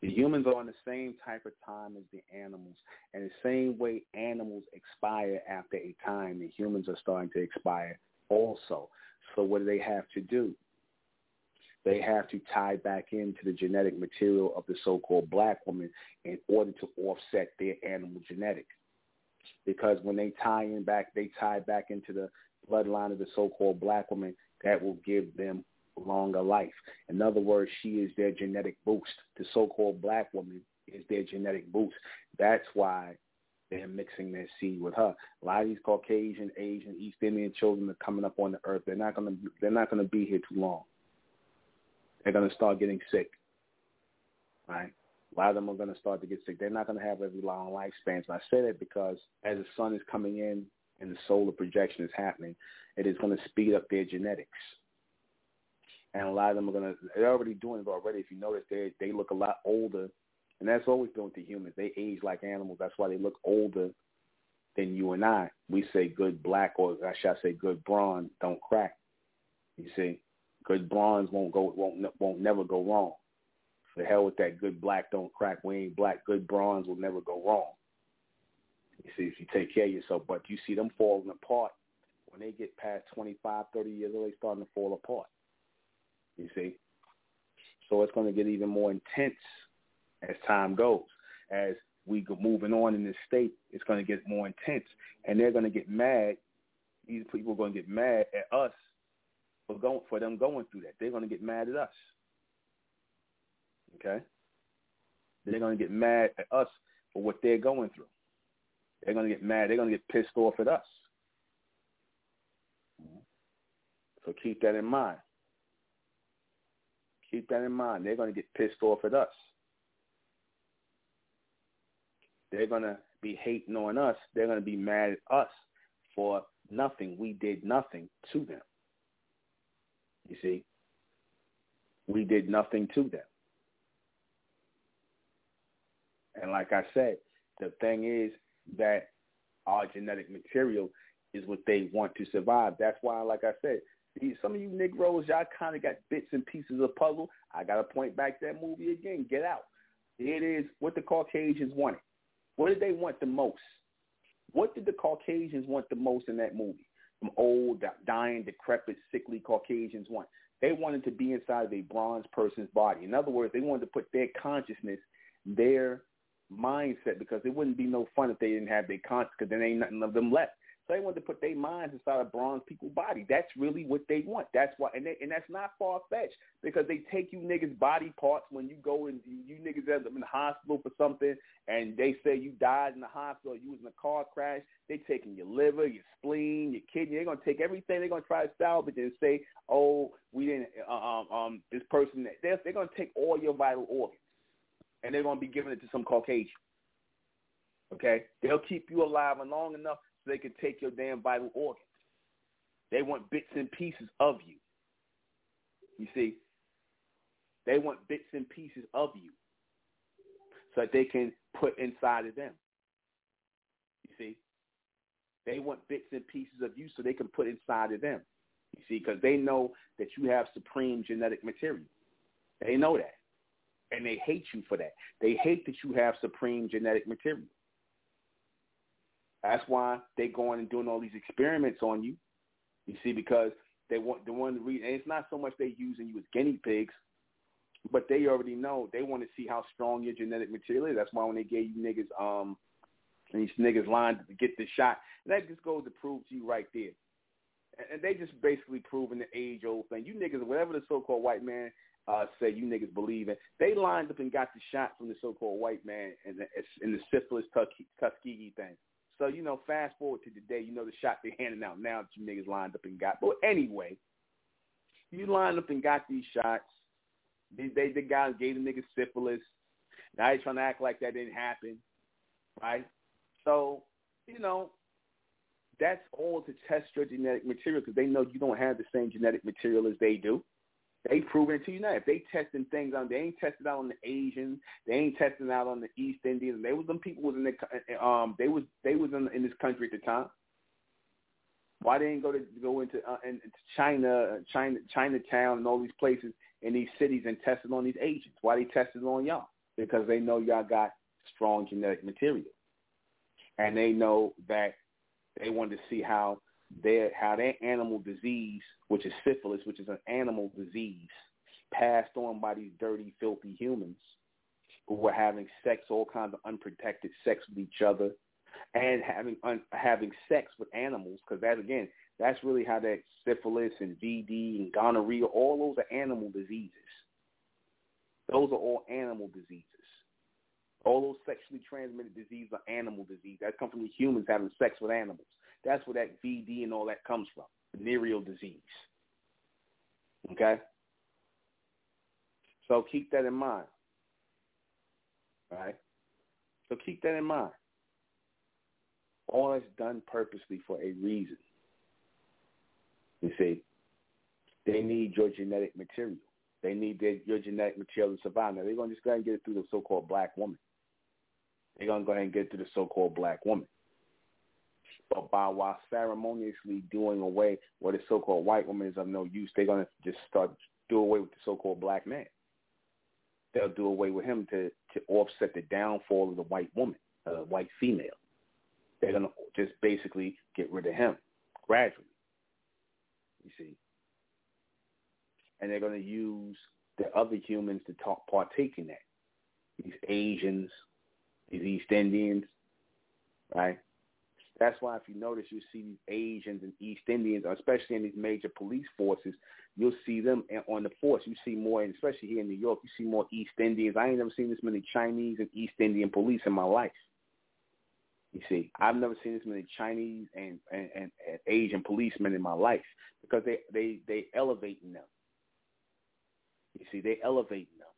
The humans are on the same type of time as the animals. And the same way animals expire after a time, the humans are starting to expire also. So what do they have to do? they have to tie back into the genetic material of the so-called black woman in order to offset their animal genetics. Because when they tie in back, they tie back into the bloodline of the so-called black woman, that will give them longer life. In other words, she is their genetic boost. The so-called black woman is their genetic boost. That's why they're mixing their seed with her. A lot of these Caucasian, Asian, East Indian children are coming up on the earth. They're not gonna they're not gonna be here too long they're to start getting sick. Right? A lot of them are to start to get sick. They're not to have every long lifespan. So I say that because as the sun is coming in and the solar projection is happening, it is going to speed up their genetics. And a lot of them are going to, they're already doing it already. If you notice, they they look a lot older. And that's always been with the humans. They age like animals. That's why they look older than you and I. We say good black, or I should say good bronze, don't crack. You see? Good bronze won't go won't won't never go wrong. The hell with that good black don't crack. We ain't black. Good bronze will never go wrong. See, if you take care of yourself, but you see them falling apart when they get past 25, 30 years old, they starting to fall apart. You see, so it's going to get even more intense as time goes. As we go moving on in this state, it's going to get more intense, and they're going to get mad. These people are going to get mad at us for going for them going through that. They're going to get mad at us. Okay? They're going to get mad at us for what they're going through. They're going to get mad. They're going to get pissed off at us. So keep that in mind. Keep that in mind. They're going to get pissed off at us. They're going to be hating on us. They're going to be mad at us for nothing. We did nothing to them. You see, we did nothing to them. And like I said, the thing is that our genetic material is what they want to survive. That's why, like I said, some of you Negroes, y'all kind of got bits and pieces of puzzle. I got to point back that movie again. Get out. It is what the Caucasians wanted. What did they want the most? What did the Caucasians want the most in that movie? some old, dying, decrepit, sickly Caucasians want. They wanted to be inside of a bronze person's body. In other words, they wanted to put their consciousness, their mindset, because it wouldn't be no fun if they didn't have their conscience, because then ain't nothing of them left. So they want to put their minds inside a bronze people's body. That's really what they want. That's why, and they, and that's not far fetched because they take you niggas body parts when you go and you, you niggas end up in the hospital for something, and they say you died in the hospital, you was in a car crash. They taking your liver, your spleen, your kidney. They're gonna take everything. They're gonna try to salvage it and say, oh, we didn't. Uh, um, um, this person. They're they're gonna take all your vital organs, and they're gonna be giving it to some Caucasian. Okay, they'll keep you alive and long enough so they can take your damn vital organs. They want bits and pieces of you. You see, they want bits and pieces of you so that they can put inside of them. You see, they want bits and pieces of you so they can put inside of them. You see, because they know that you have supreme genetic material. They know that. And they hate you for that. They hate that you have supreme genetic material. That's why they going and doing all these experiments on you. You see, because they want the one reason, and it's not so much they using you as guinea pigs, but they already know they want to see how strong your genetic material is. That's why when they gave you niggas um these niggas lined to get the shot. And that just goes to prove to you right there. And they just basically proving the age old thing. You niggas, whatever the so called white man uh, say you niggas believe in, they lined up and got the shot from the so called white man in the, in the syphilis Tuskegee thing. So, you know, fast forward to today, you know the shot they're handing out now that you niggas lined up and got. But anyway, you lined up and got these shots. They, they the guys gave the niggas syphilis. Now they trying to act like that didn't happen, right? So, you know, that's all to test your genetic material because they know you don't have the same genetic material as they do. They proven it to you now. If they testing things on, they ain't tested out on the Asians. They ain't testing out on the East Indians. They was them people was in the um they was they was in, in this country at the time. Why they didn't go to go into uh, into China, China, Chinatown, and all these places in these cities and tested on these Asians? Why they tested on y'all? Because they know y'all got strong genetic material, and they know that they wanted to see how their how their animal disease, which is syphilis, which is an animal disease, passed on by these dirty, filthy humans who were having sex, all kinds of unprotected sex with each other, and having un, having sex with animals. Because that again, that's really how that syphilis and VD and gonorrhea, all those are animal diseases. Those are all animal diseases. All those sexually transmitted diseases are animal disease. That come from the humans having sex with animals. That's where that VD and all that comes from, venereal disease. Okay? So keep that in mind. All right? So keep that in mind. All that's done purposely for a reason. You see, they need your genetic material. They need their, your genetic material to survive. Now, they're going to just go ahead and get it through the so-called black woman. They're going to go ahead and get it through the so-called black woman but by while ceremoniously doing away what the so-called white woman is of no use, they're going to just start do away with the so-called black man. They'll do away with him to to offset the downfall of the white woman, uh, white female. They're going to just basically get rid of him gradually. You see, and they're going to use the other humans to talk, partake in that. These Asians, these East Indians, right? That's why if you notice, you see these Asians and East Indians, especially in these major police forces, you'll see them on the force. You see more, and especially here in New York, you see more East Indians. I ain't never seen this many Chinese and East Indian police in my life. You see, I've never seen this many Chinese and, and, and, and Asian policemen in my life because they they they elevating them. You see, they elevating them.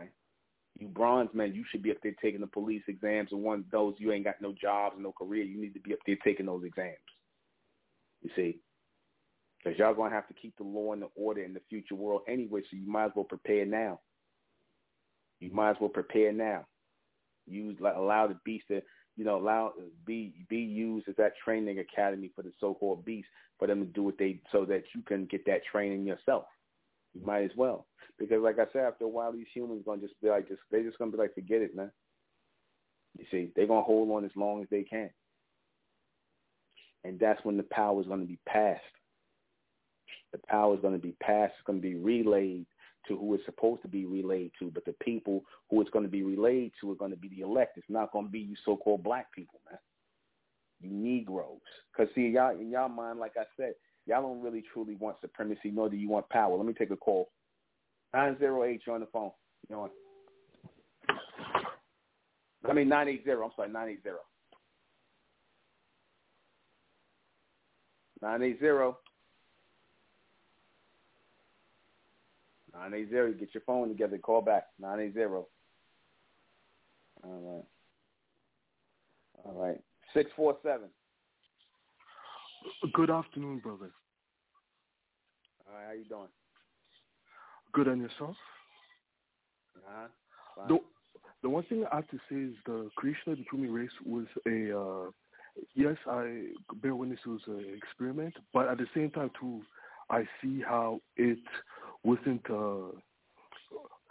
Right? You bronze men, you should be up there taking the police exams. And one those, you ain't got no jobs, no career. You need to be up there taking those exams. You see, because y'all gonna have to keep the law and the order in the future world anyway. So you might as well prepare now. You might as well prepare now. Use like allow the beast to you know allow uh, be be used as that training academy for the so-called beast for them to do what they so that you can get that training yourself. You might as well. Because like I said, after a while, these humans gonna just be like, just they just gonna be like, forget it, man. You see, they're gonna hold on as long as they can, and that's when the power is gonna be passed. The power is gonna be passed. It's gonna be relayed to who it's supposed to be relayed to, but the people who it's to be relayed to are to be the elect. It's not to be you so-called black people, man. You Negroes. Because, see, y'all, in y'all mind, like I said, y'all don't really truly want supremacy, nor do you want power. Let me take a call. Nine zero eight. You're on the phone. You what? I mean nine eight zero. I'm sorry, nine eight zero. Nine eight zero. Nine eight zero. Get your phone together. Call back. Nine eight zero. All right. All right. Six four seven. Good afternoon, brother. All right. How you doing? Good on yourself? Uh-huh. The, the one thing I have to say is the creation of the human race was a, uh, yes, I bear witness it was an experiment, but at the same time, too, I see how it wasn't uh,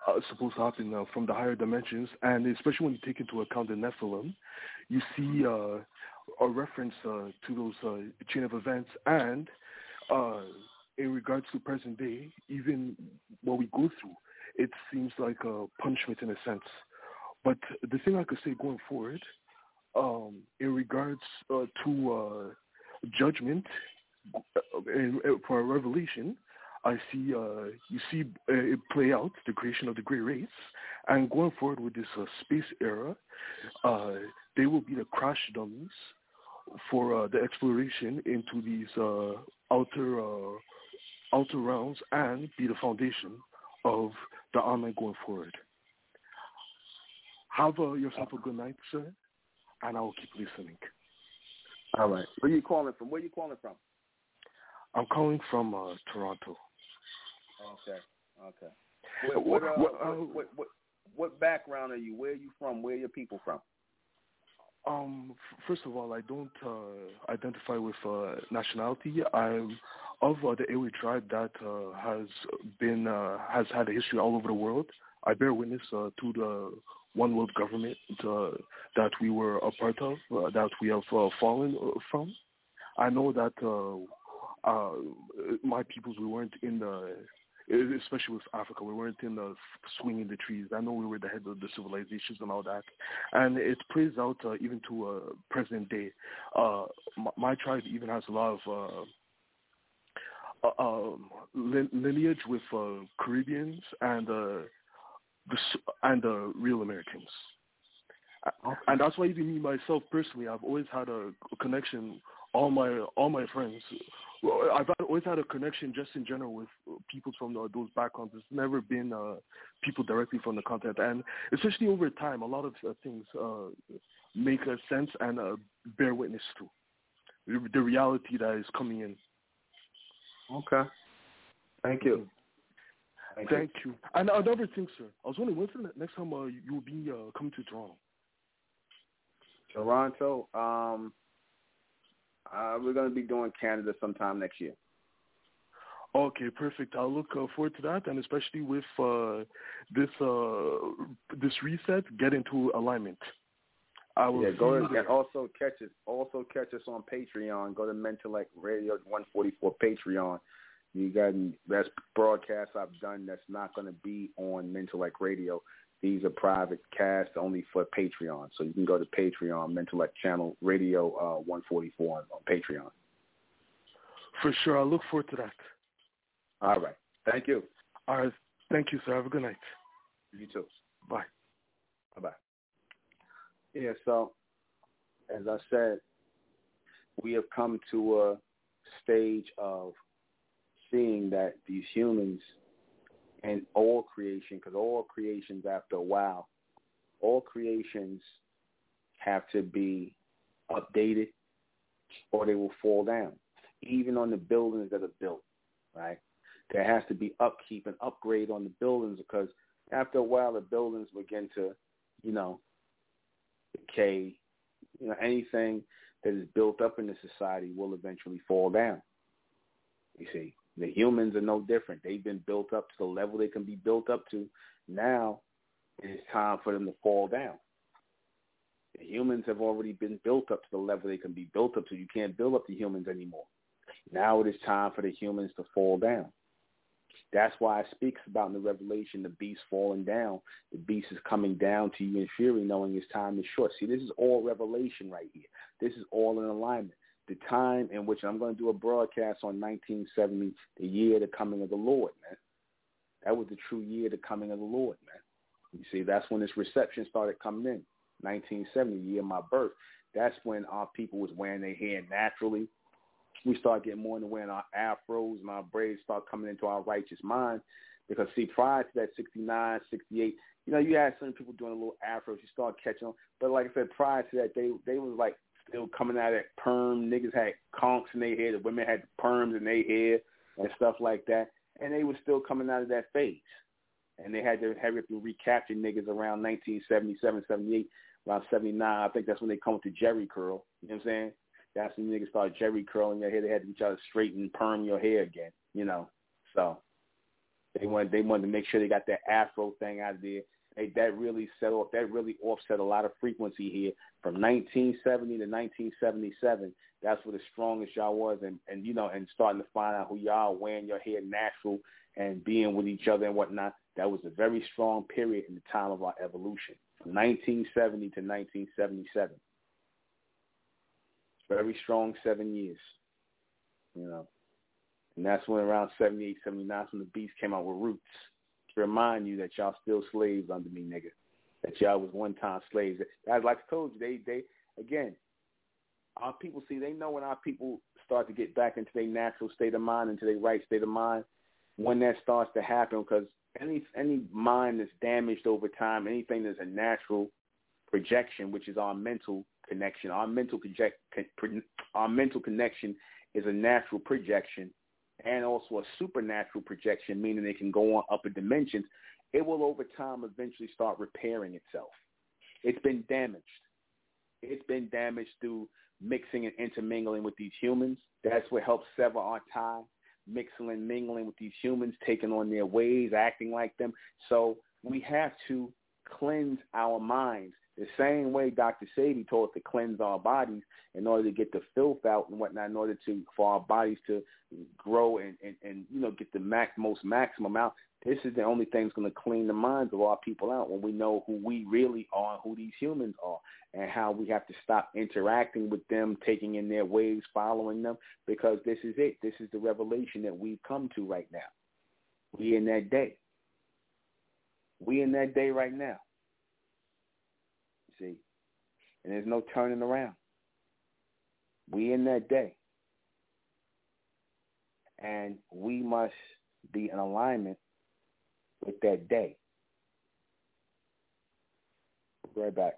uh, supposed to happen uh, from the higher dimensions, and especially when you take into account the Nephilim, you see uh, a reference uh, to those uh, chain of events, and uh, in regards to present day, even what we go through, it seems like a punishment in a sense. But the thing I could say going forward, um, in regards uh, to uh, judgment and, uh, for Revelation, I see uh, you see uh, it play out the creation of the great race, and going forward with this uh, space era, uh, they will be the crash dummies for uh, the exploration into these uh, outer outer realms and be the foundation of the army going forward. Have yourself a good night, sir, and I will keep listening. All right. Where are you calling from? Where are you calling from? I'm calling from Toronto. Okay. Okay. What what, uh, what, uh, what, what, what background are you? Where are you from? Where are your people from? Um, first of all, I don't uh, identify with uh, nationality. I'm of uh, the Ewe tribe that uh, has been uh, has had a history all over the world. I bear witness uh, to the one world government uh, that we were a part of, uh, that we have fallen from. I know that my peoples we weren't in the especially with Africa. We weren't in the swinging the trees. I know we were the head of the civilizations and all that, and it plays out uh, even to uh, present day. Uh, my, my tribe even has a lot of. Uh, uh, um, lineage with uh, Caribbeans and uh, the and uh, real Americans, and that's why even me myself personally, I've always had a connection. All my all my friends I've always had a connection just in general with people from the, those backgrounds. It's never been uh, people directly from the continent, and especially over time, a lot of uh, things uh, make a sense and uh, bear witness to the reality that is coming in. Okay. Thank you. Mm-hmm. Thank, Thank you. you. And another thing, sir, I was wondering when's the next time uh, you'll be uh, coming to Toronto? Toronto. Um, uh, we're going to be doing Canada sometime next year. Okay, perfect. I'll look uh, forward to that, and especially with uh, this uh, this reset, get into alignment. I will yeah, go and also catch us. Also catch us on Patreon. Go to Mentellect Radio 144 Patreon. You got that's broadcast I've done that's not going to be on Mentellect Radio. These are private casts only for Patreon. So you can go to Patreon, Mentellect Channel Radio uh, 144 on Patreon. For sure. I look forward to that. All right. Thank you. All right. Thank you, sir. Have a good night. You too. Bye. Bye-bye. Yeah, so as I said, we have come to a stage of seeing that these humans – and all creation, because all creations, after a while, all creations have to be updated or they will fall down. Even on the buildings that are built, right? There has to be upkeep and upgrade on the buildings because after a while the buildings begin to, you know, decay. You know, anything that is built up in the society will eventually fall down. You see, the humans are no different. They've been built up to the level they can be built up to. Now it is time for them to fall down. The humans have already been built up to the level they can be built up to. You can't build up the humans anymore. Now it is time for the humans to fall down. That's why it speaks about in the Revelation the beast falling down. The beast is coming down to you in fury, knowing his time is short. See, this is all revelation right here. This is all in alignment the time in which I'm going to do a broadcast on 1970, the year of the coming of the Lord, man. That was the true year of the coming of the Lord, man. You see, that's when this reception started coming in, 1970, year of my birth. That's when our people was wearing their hair naturally. We started getting more into wearing our afros and our braids start coming into our righteous mind. Because, see, prior to that 69, 68, you know, you had some people doing a little afros. You start catching them. But like I said, prior to that, they they was like still coming out at perm. Niggas had conks in their hair. The women had perms in their hair and stuff like that. And they were still coming out of that phase. And they had to up and recapture niggas around 1977, 78, around 79. I think that's when they come to Jheri curl. You know what I'm saying? That's when niggas started Jheri curling their hair. They had to try to straighten, perm your hair again. You know, so they wanted they wanted to make sure they got that afro thing out of there hey, that really set off, that really offset a lot of frequency here from 1970 to 1977. That's where the strongest y'all was, and and you know, and starting to find out who y'all wearing your hair natural and being with each other and whatnot. That was a very strong period in the time of our evolution, from 1970 to 1977. Very strong seven years, you know. And that's when around 78, 79, when the Beast came out with Roots to remind you that y'all still slaves under me, nigga. That y'all was one time slaves. As like I told you, they they again, our people see they know when our people start to get back into their natural state of mind, into their right state of mind, when that starts to happen, because any any mind that's damaged over time, anything that's a natural projection, which is our mental connection, our mental project, our mental connection is a natural projection and also a supernatural projection, meaning it can go on upper dimensions, it will over time eventually start repairing itself. It's been damaged. It's been damaged through mixing and intermingling with these humans. That's what helps sever our tie, mixing and mingling with these humans, taking on their ways, acting like them. So we have to cleanse our minds the same way Dr. Sebi told us to cleanse our bodies in order to get the filth out and whatnot, in order to for our bodies to grow and, and, and you know get the max, most maximum out. This is the only thing that's going to clean the minds of our people out when we know who we really are, and who these humans are, and how we have to stop interacting with them, taking in their ways, following them, because this is it. This is the revelation that we've come to right now. We in that day. We in that day right now see. And there's no turning around. We in that day. And we must be in alignment with that day. Right back.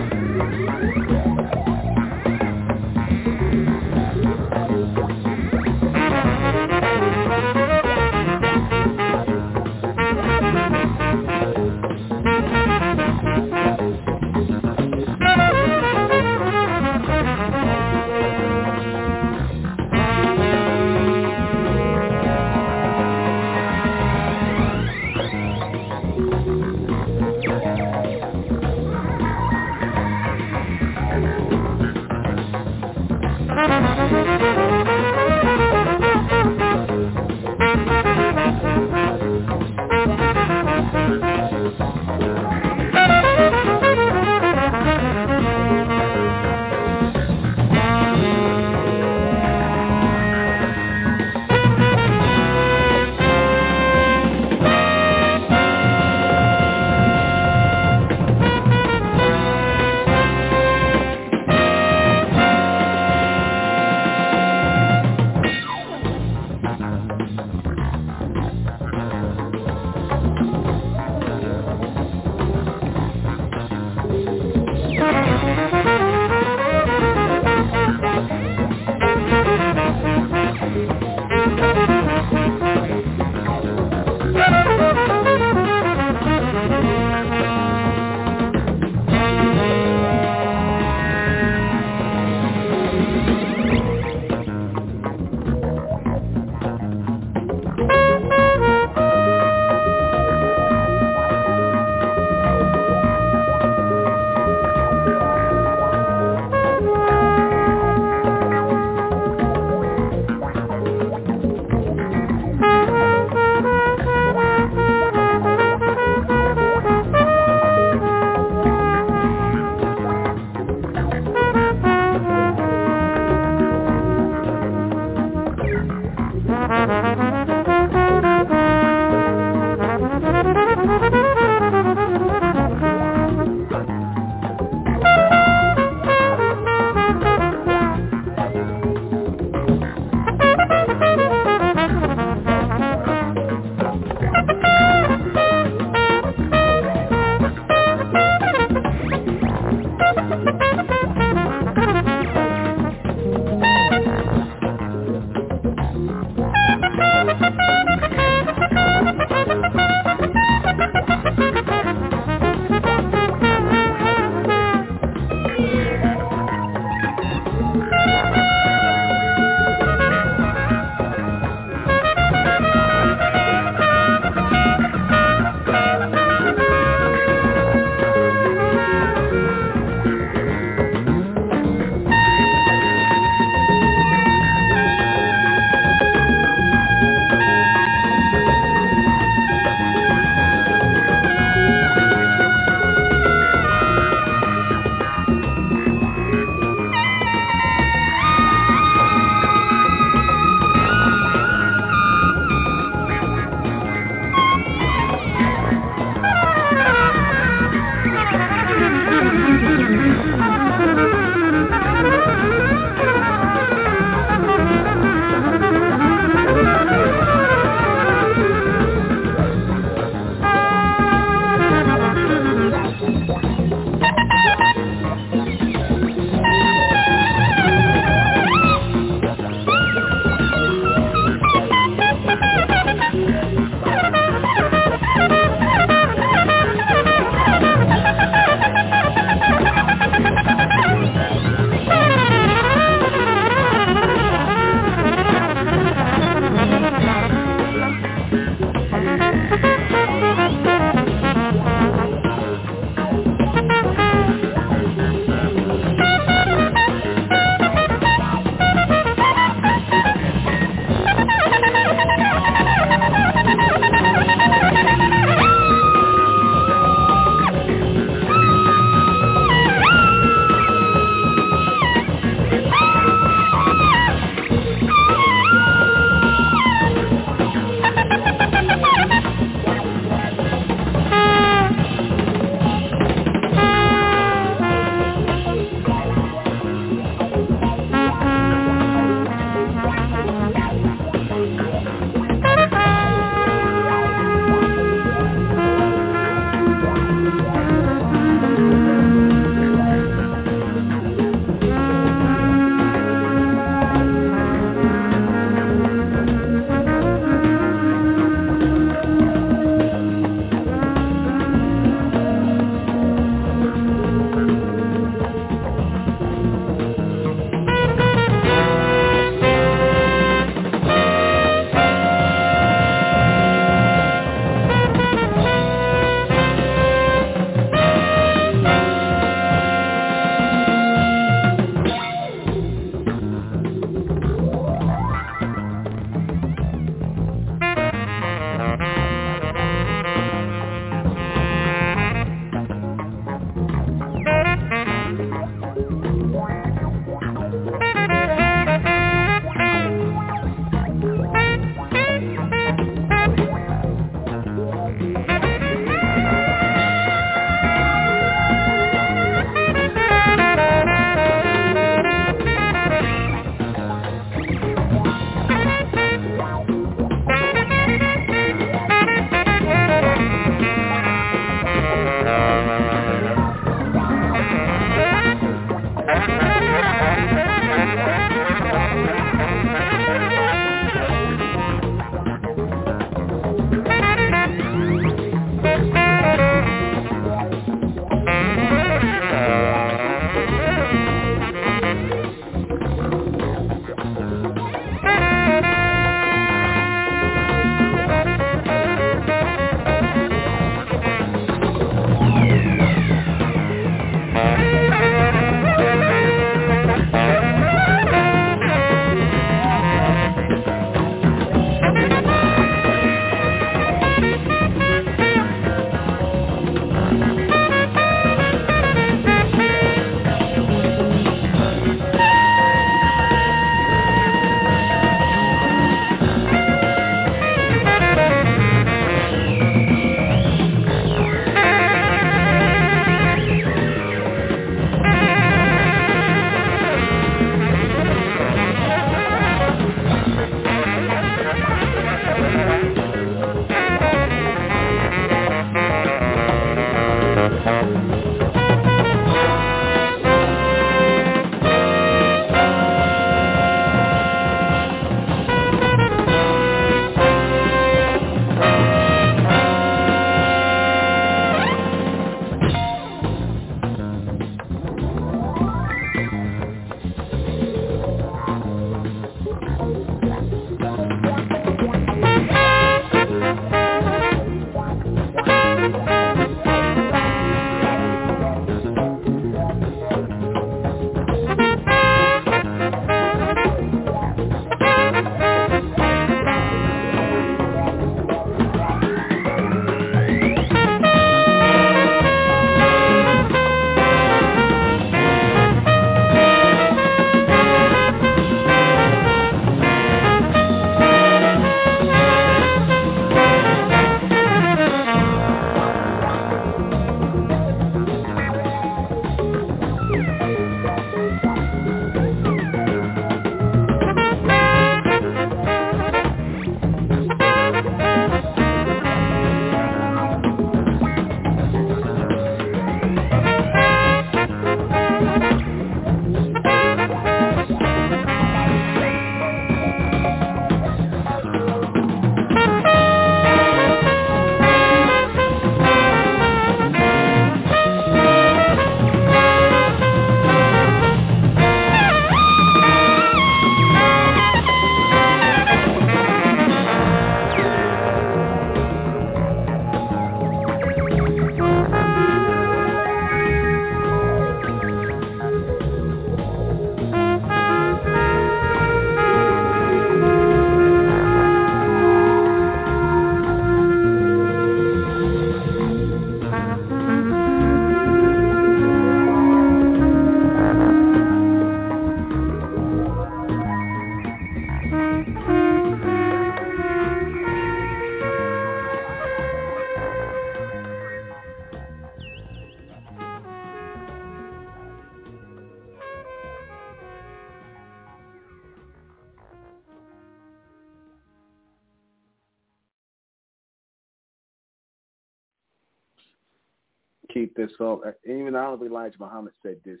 This up. Uh, even Honorable Elijah Muhammad said this.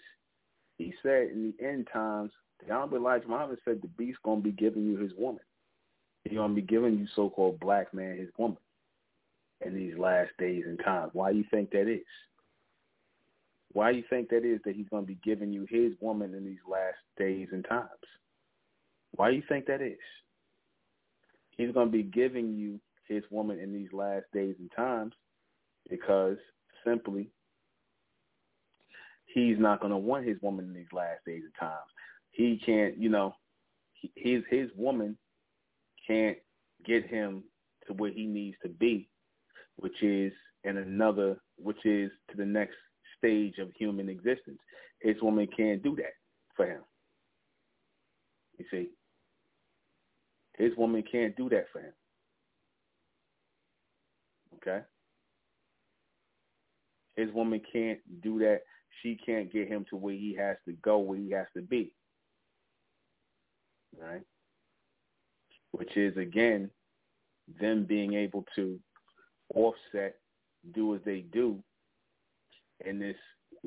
He said in the end times, the Honorable Elijah Muhammad said the beast gonna be giving you his woman. He's gonna be giving you so-called black man his woman in these last days and times. Why do you think that is? Why do you think that is that he's going to be giving you his woman in these last days and times? Why do you think that is? He's going to be giving you his woman in these last days and times because simply he's not going to want his woman in these last days and times. He can't, you know, his his woman can't get him to where he needs to be, which is in another, which is to the next stage of human existence. His woman can't do that for him. You see, his woman can't do that for him. Okay? His woman can't do that. She can't get him to where he has to go, where he has to be. Right? Which is, again, them being able to offset, do as they do in this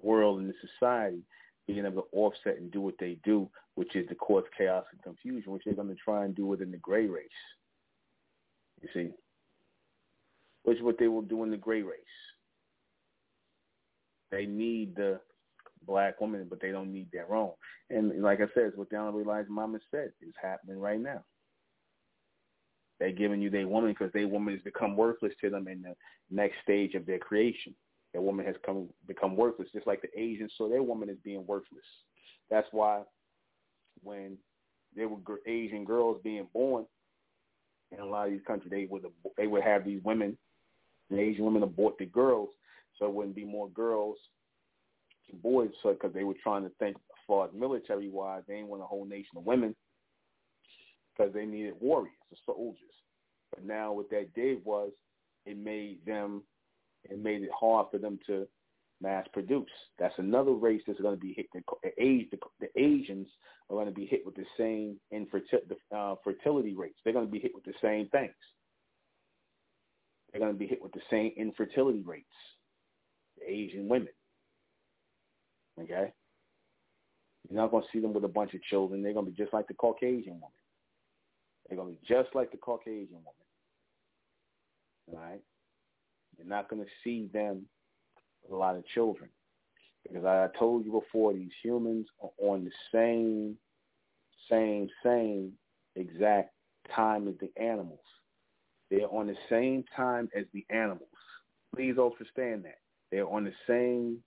world, in this society, being able to offset and do what they do, which is to cause chaos and confusion, which they're going to try and do within the gray race. You see? Which is what they will do in the gray race. They need the black woman, but they don't need their own. And like I said, it's what the Elijah Muhammad said is happening right now. They're giving you their woman because their woman has become worthless to them in the next stage of their creation. Their woman has come become worthless, just like the Asians saw their woman as being worthless. That's why when there were Asian girls being born in a lot of these countries, they would they would have these women, the Asian women abort the girls, so it wouldn't be more girls and boys, because they were trying to think as far as military wise, they didn't want a whole nation of women because they needed warriors or soldiers. But now what that did was it made them it made it hard for them to mass produce. That's another race that's going to be hit. The, the, the Asians are going to be hit with the same infertility uh, fertility rates. They're going to be hit with the same things. They're going to be hit with the same infertility rates. Asian women. Okay? You're not going to see them with a bunch of children. They're going to be just like the Caucasian woman. They're going to be just like the Caucasian woman. All right? You're not going to see them with a lot of children. Because I told you before, these humans are on the same, same, same exact time as the animals. They're on the same time as the animals. Please understand that. They're on the same,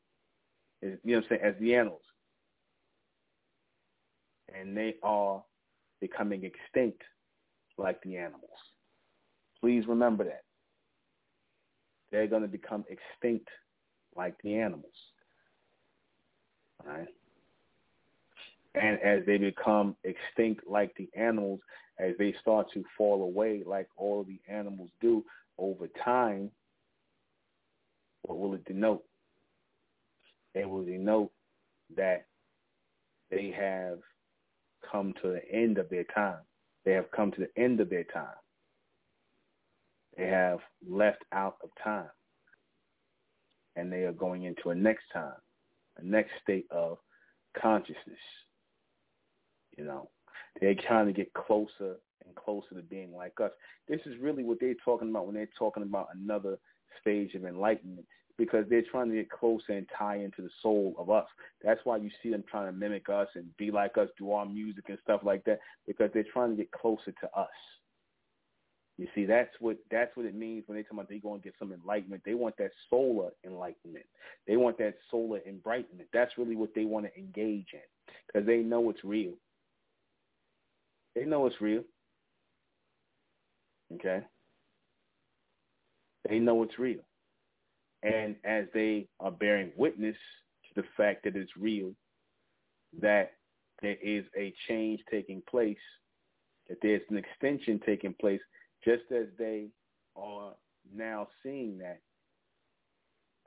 you know what I'm saying, as the animals. And they are becoming extinct like the animals. Please remember that they're going to become extinct like the animals. Right? And as they become extinct like the animals, as they start to fall away like all the animals do over time, what will it denote? It will denote that they have come to the end of their time. They have come to the end of their time. They have left out of time. And they are going into a next time, a next state of consciousness. You know, they're trying to get closer and closer to being like us. This is really what they're talking about when they're talking about another stage of enlightenment because they're trying to get closer and tie into the soul of us. That's why you see them trying to mimic us and be like us, do our music and stuff like that because they're trying to get closer to us. You see, that's what that's what it means when they talk about they going to get some enlightenment. They want that solar enlightenment. They want that solar enlightenment. That's really what they want to engage in because they know it's real. They know it's real. Okay. They know it's real. And as they are bearing witness to the fact that it's real, that there is a change taking place, that there's an extension taking place, just as they are now seeing that,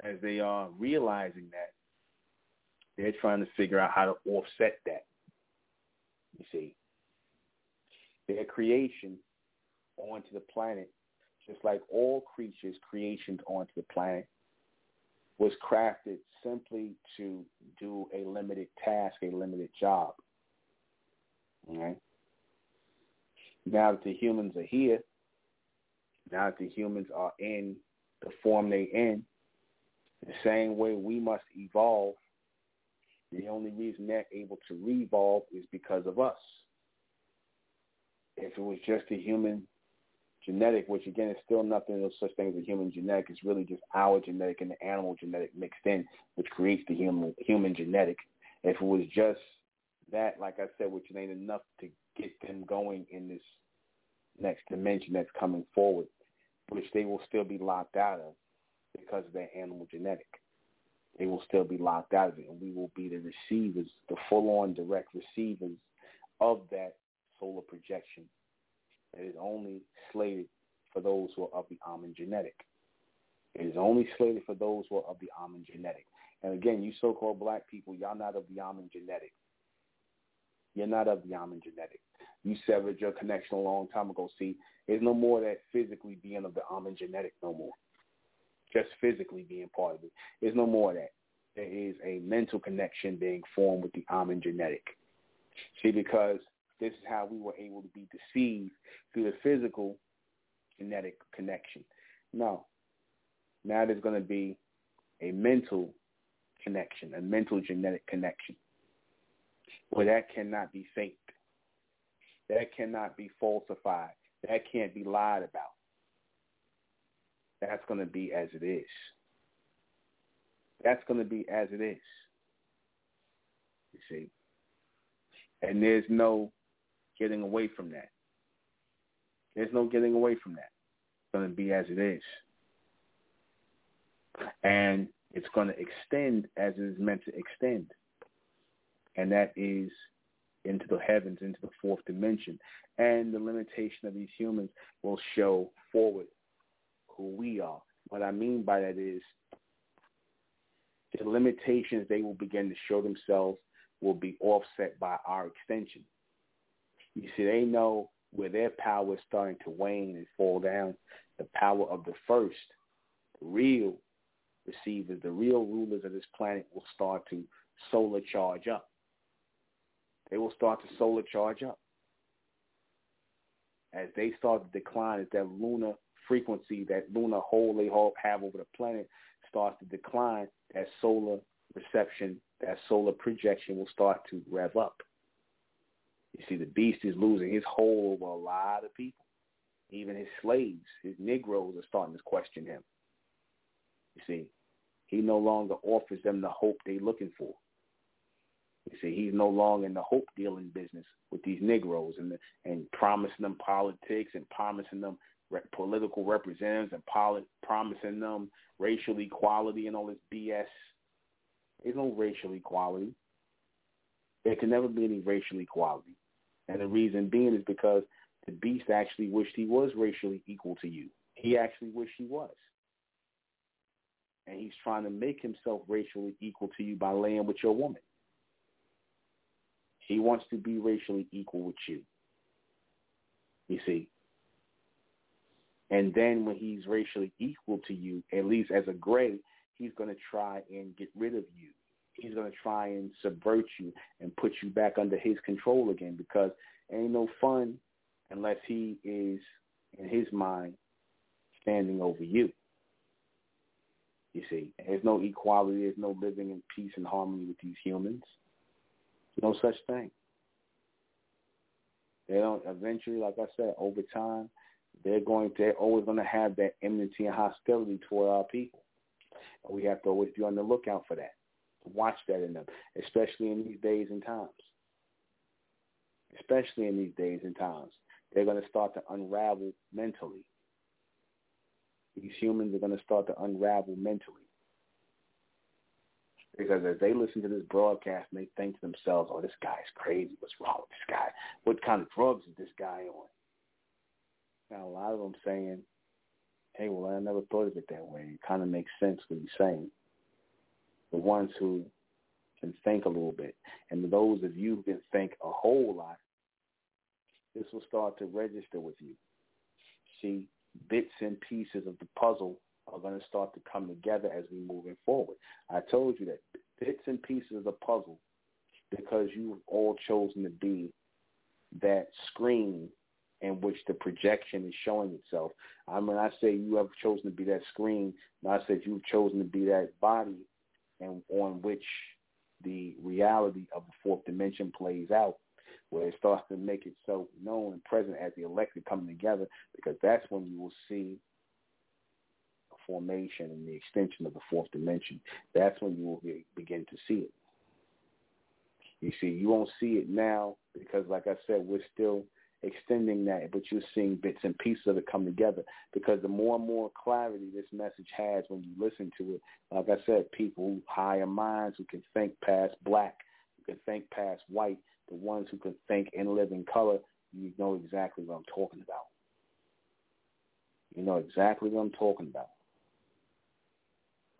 as they are realizing that, they're trying to figure out how to offset that. You see, their creation onto the planet, just like all creatures' creations onto the planet, was crafted simply to do a limited task, a limited job. Okay. Now that the humans are here, now that the humans are in the form they in, the same way we must evolve, the only reason they're able to revolve is because of us. If it was just a human genetic, which again is still nothing of such thing as a human genetic, it's really just our genetic and the animal genetic mixed in, which creates the human human genetic. If it was just that, like I said, which ain't enough to get them going in this next dimension that's coming forward, which they will still be locked out of because of their animal genetic. They will still be locked out of it, and we will be the receivers, the full-on direct receivers of that solar projection it is only slated for those who are of the Amun genetic. It is only slated for those who are of the Amun genetic. And again, you so-called black people, y'all not of the Amun genetic. You're not of the Amun genetic. You severed your connection a long time ago. See, there's no more that physically being of the Amun genetic no more. Just physically being part of it. There's no more of that. There is a mental connection being formed with the Amun genetic. See, because this is how we were able to be deceived through the physical genetic connection. No. Now there's going to be a mental connection, a mental genetic connection, where that cannot be faked. That cannot be falsified. That can't be lied about. That's going to be as it is. That's going to be as it is. You see? And there's no getting away from that. There's no getting away from that. It's going to be as it is. And it's going to extend as it is meant to extend. And that is into the heavens, into the fourth dimension. And the limitation of these humans will show forward who we are. What I mean by that is the limitations they will begin to show themselves will be offset by our extension. You see, they know where their power is starting to wane and fall down. The power of the first, the real receivers, the real rulers of this planet will start to solar charge up. They will start to solar charge up. As they start to decline, as that lunar frequency, that lunar hole they have over the planet starts to decline, that solar reception, that solar projection will start to rev up. You see, the beast is losing his hold over a lot of people. Even his slaves, his Negroes are starting to question him. You see, he no longer offers them the hope they're looking for. You see, he's no longer in the hope dealing business with these Negroes and the, and promising them politics and promising them re- political representatives and poli- promising them racial equality and all this BS. There's no racial equality. There can never be any racial equality. And the reason being is because the beast actually wished he was racially equal to you. He actually wished he was. And he's trying to make himself racially equal to you by laying with your woman. He wants to be racially equal with you. You see. And then when he's racially equal to you, at least as a gray, he's going to try and get rid of you he's going to try and subvert you and put you back under his control again because ain't no fun unless he is, in his mind, standing over you. You see, there's no equality. There's no living in peace and harmony with these humans. No such thing. They don't. Eventually, like I said, over time, they're going. They're always going to have that enmity and hostility toward our people, and we have to always be on the lookout for that watch that in them, especially in these days and times. Especially in these days and times. They're going to start to unravel mentally. These humans are going to start to unravel mentally. Because as they listen to this broadcast they think to themselves, oh, this guy's crazy. What's wrong with this guy? What kind of drugs is this guy on? Now, a lot of them saying, hey, well, I never thought of it that way. It kind of makes sense what he's saying the ones who can think a little bit. And those of you who can think a whole lot, this will start to register with you. See bits and pieces of the puzzle are going to start to come together as we moving forward. I told you that bits and pieces of the puzzle because you've all chosen to be that screen in which the projection is showing itself. I mean, I say you have chosen to be that screen, I said you've chosen to be that body and on which the reality of the fourth dimension plays out, where it starts to make itself known and present as the elected coming together, because that's when you will see a formation and the extension of the fourth dimension. That's when you will be, begin to see it. You see, you won't see it now because, like I said, we're still extending that, but you're seeing bits and pieces of it come together because the more and more clarity this message has when you listen to it, like I said, people higher minds who can think past black, who can think past white, the ones who can think and live in color, you know exactly what I'm talking about. You know exactly what I'm talking about.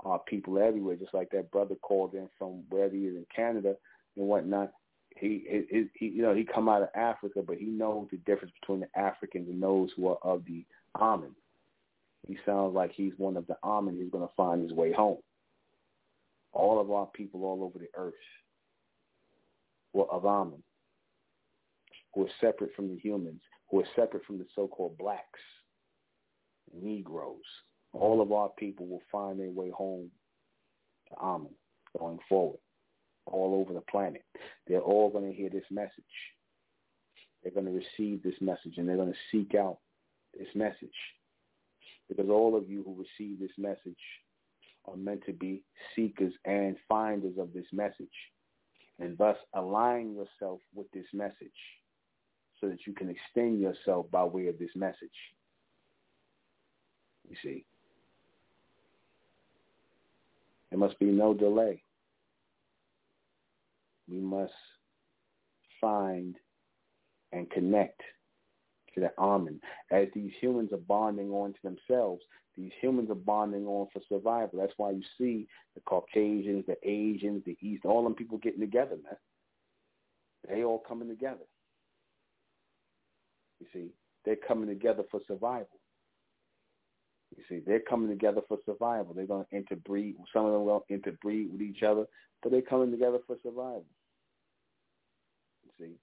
Uh, people everywhere, just like that brother called in from wherever he is in Canada and whatnot he, he, you know, he come out of Africa, but he knows the difference between the Africans and those who are of the Amun. He sounds like he's one of the Amun. He's going to find his way home. All of our people all over the earth were of Amun, who are separate from the humans, who are separate from the so-called blacks, Negroes. All of our people will find their way home to Amun going forward all over the planet. They're all going to hear this message. They're going to receive this message and they're going to seek out this message. Because all of you who receive this message are meant to be seekers and finders of this message. And thus align yourself with this message so that you can extend yourself by way of this message. You see. There must be no delay we must find and connect to the Amun. As these humans are bonding on to themselves, these humans are bonding on for survival. That's why you see the Caucasians, the Asians, the East, all them people getting together, man. They all coming together. You see, they're coming together for survival. You see, they're coming together for survival. They're going to interbreed. Some of them will interbreed with each other, but they're coming together for survival. See,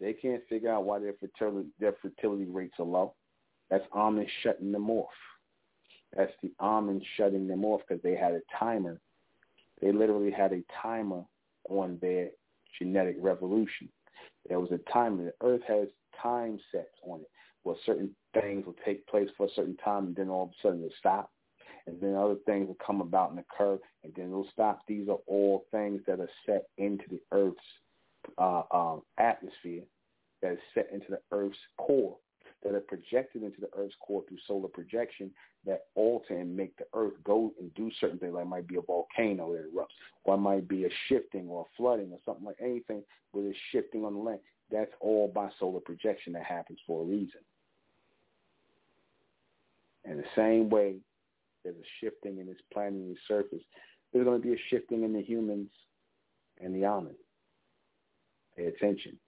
they can't figure out why their fertility their fertility rates are low. That's Amun shutting them off. That's the Amun shutting them off because they had a timer. They literally had a timer on their genetic revolution. There was a timer. The Earth has time sets on it where certain things will take place for a certain time and then all of a sudden it'll stop. And then other things will come about and occur and then it'll stop. These are all things that are set into the Earth's uh, um, atmosphere that is set into the Earth's core, that are projected into the Earth's core through solar projection that alter and make the Earth go and do certain things. Like might be a volcano that erupts, or it might be a shifting or a flooding or something like anything where there's shifting on the land. That's all by solar projection that happens for a reason. And the same way there's a shifting in this planetary surface, there's going to be a shifting in the humans and the Amun. Pay attention.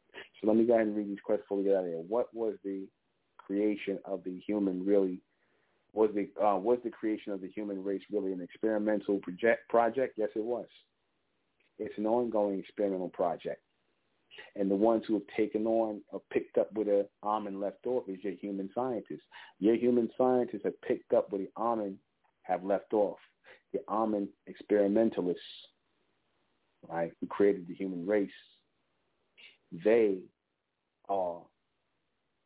So let me go ahead and read these questions before we get out of here. What was the creation of the human really? Was the uh, was the creation of the human race really an experimental project? Project? Yes, it was. It's an ongoing experimental project. And the ones who have taken on or picked up with the Amun left off is your human scientists. Your human scientists have picked up where the Amun have left off. The Amun experimentalists, right, who created the human race they are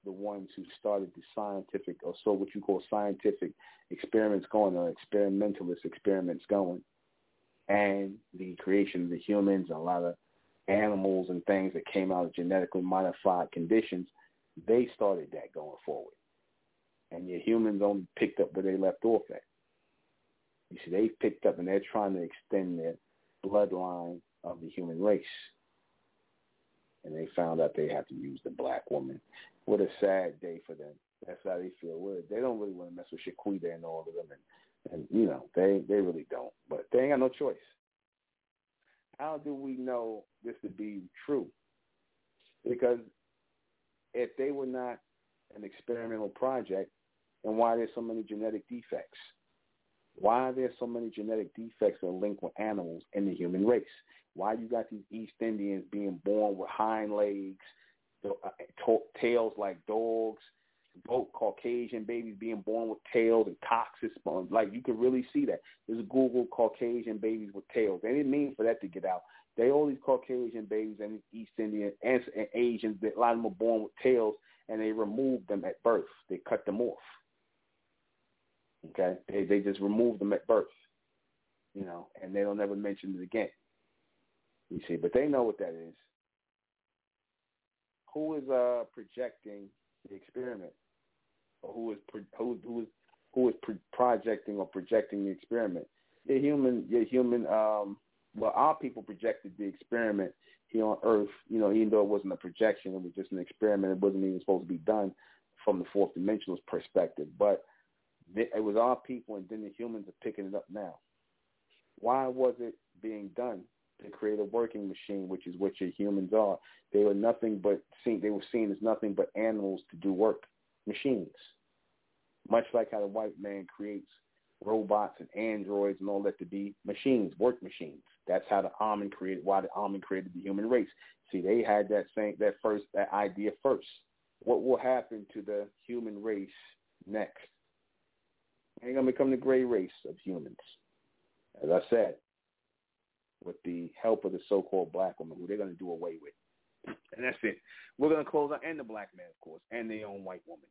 the ones who started the scientific, or so what you call scientific experiments going, or experimentalist experiments going, and the creation of the humans, and a lot of animals and things that came out of genetically modified conditions, they started that going forward. And your humans only picked up where they left off at. You see, they picked up and they're trying to extend their bloodline of the human race and they found out they had to use the black woman. What a sad day for them. That's how they feel. Well, they don't really want to mess with Shaquita and all of them, and, and you know they they really don't. But they ain't got no choice. How do we know this to be true? Because if they were not an experimental project, then why there's so many genetic defects? Why are there so many genetic defects that are linked with animals in the human race? Why you got these East Indians being born with hind legs, uh, tails like dogs, both Caucasian babies being born with tails and coccyx bones. Like you can really see that. There's Google Caucasian babies with tails. They didn't mean for that to get out. They all these Caucasian babies and East Indian and, and Asians. A lot of them are born with tails, and they removed them at birth. They cut them off. Okay, they they just removed them at birth. You know, and they don't ever mention it again. You see, but they know what that is. Who is uh projecting the experiment? Or who is who who is who is pro- projecting or projecting the experiment? The human, your human. Um, well, our people projected the experiment here on Earth. You know, even though it wasn't a projection, it was just an experiment. It wasn't even supposed to be done from the fourth dimensional perspective. But it was our people, and then the humans are picking it up now. Why was it being done to create a working machine, which is what your humans are? They were nothing but seen. They were seen as nothing but animals to do work, machines. Much like how the white man creates robots and androids and all that to be machines, work machines. That's how the Amun created. Why the Amun created the human race. See, they had that same that first that idea first. What will happen to the human race next? They're going to become the gray race of humans. As I said, with the help of the so-called black woman, who they're going to do away with. And that's it. We're going to close out, and the black man, of course, and the own white woman.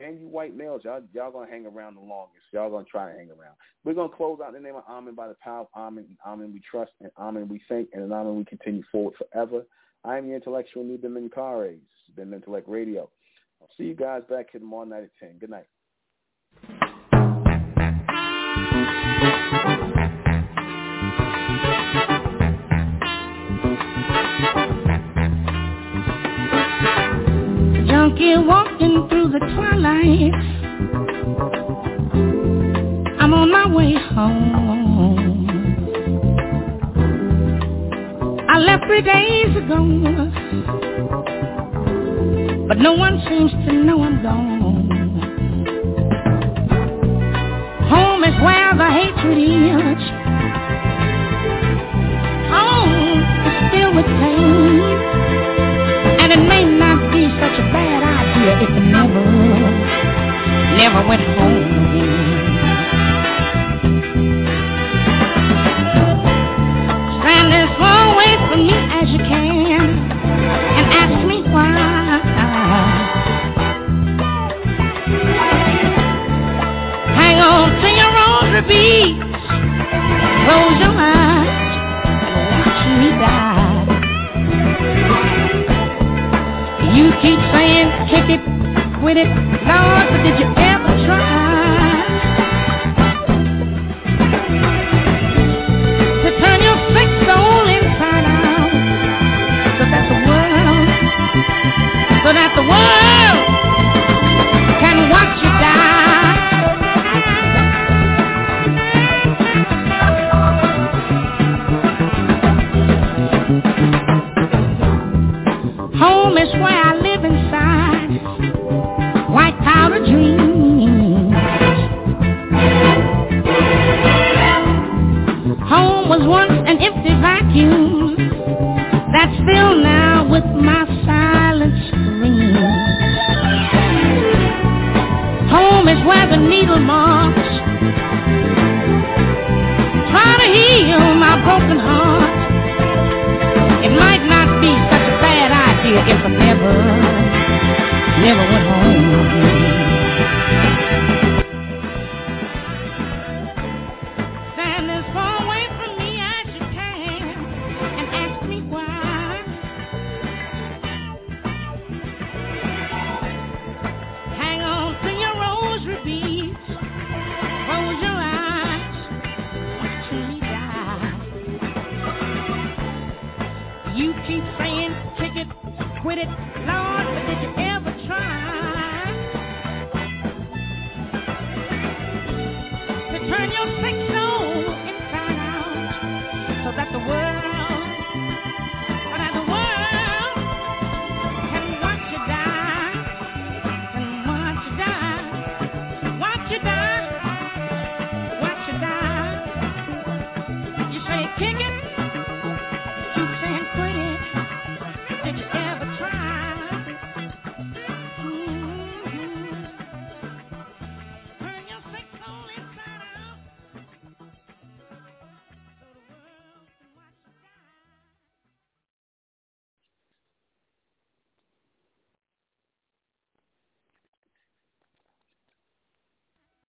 And you white males, y'all, y'all going to hang around the longest. Y'all going to try to hang around. We're going to close out in the name of Amun by the power of Amun. And Amun we trust, and Amun we think, and in Amun we continue forward forever. I am your intellectual Nuben Menkarayzz. This has been Intellect Radio. I'll see you guys back here tomorrow night at 10. Good night. Days ago, but no one seems to know I'm gone. Home is where the hatred is. Oh, home is filled with pain. And it may not be such a bad idea if I never, never went home again. Close your eyes, and watch me die. You keep saying kick it, quit it, Lord, but did you ever try to turn your sick soul inside out? The world, the world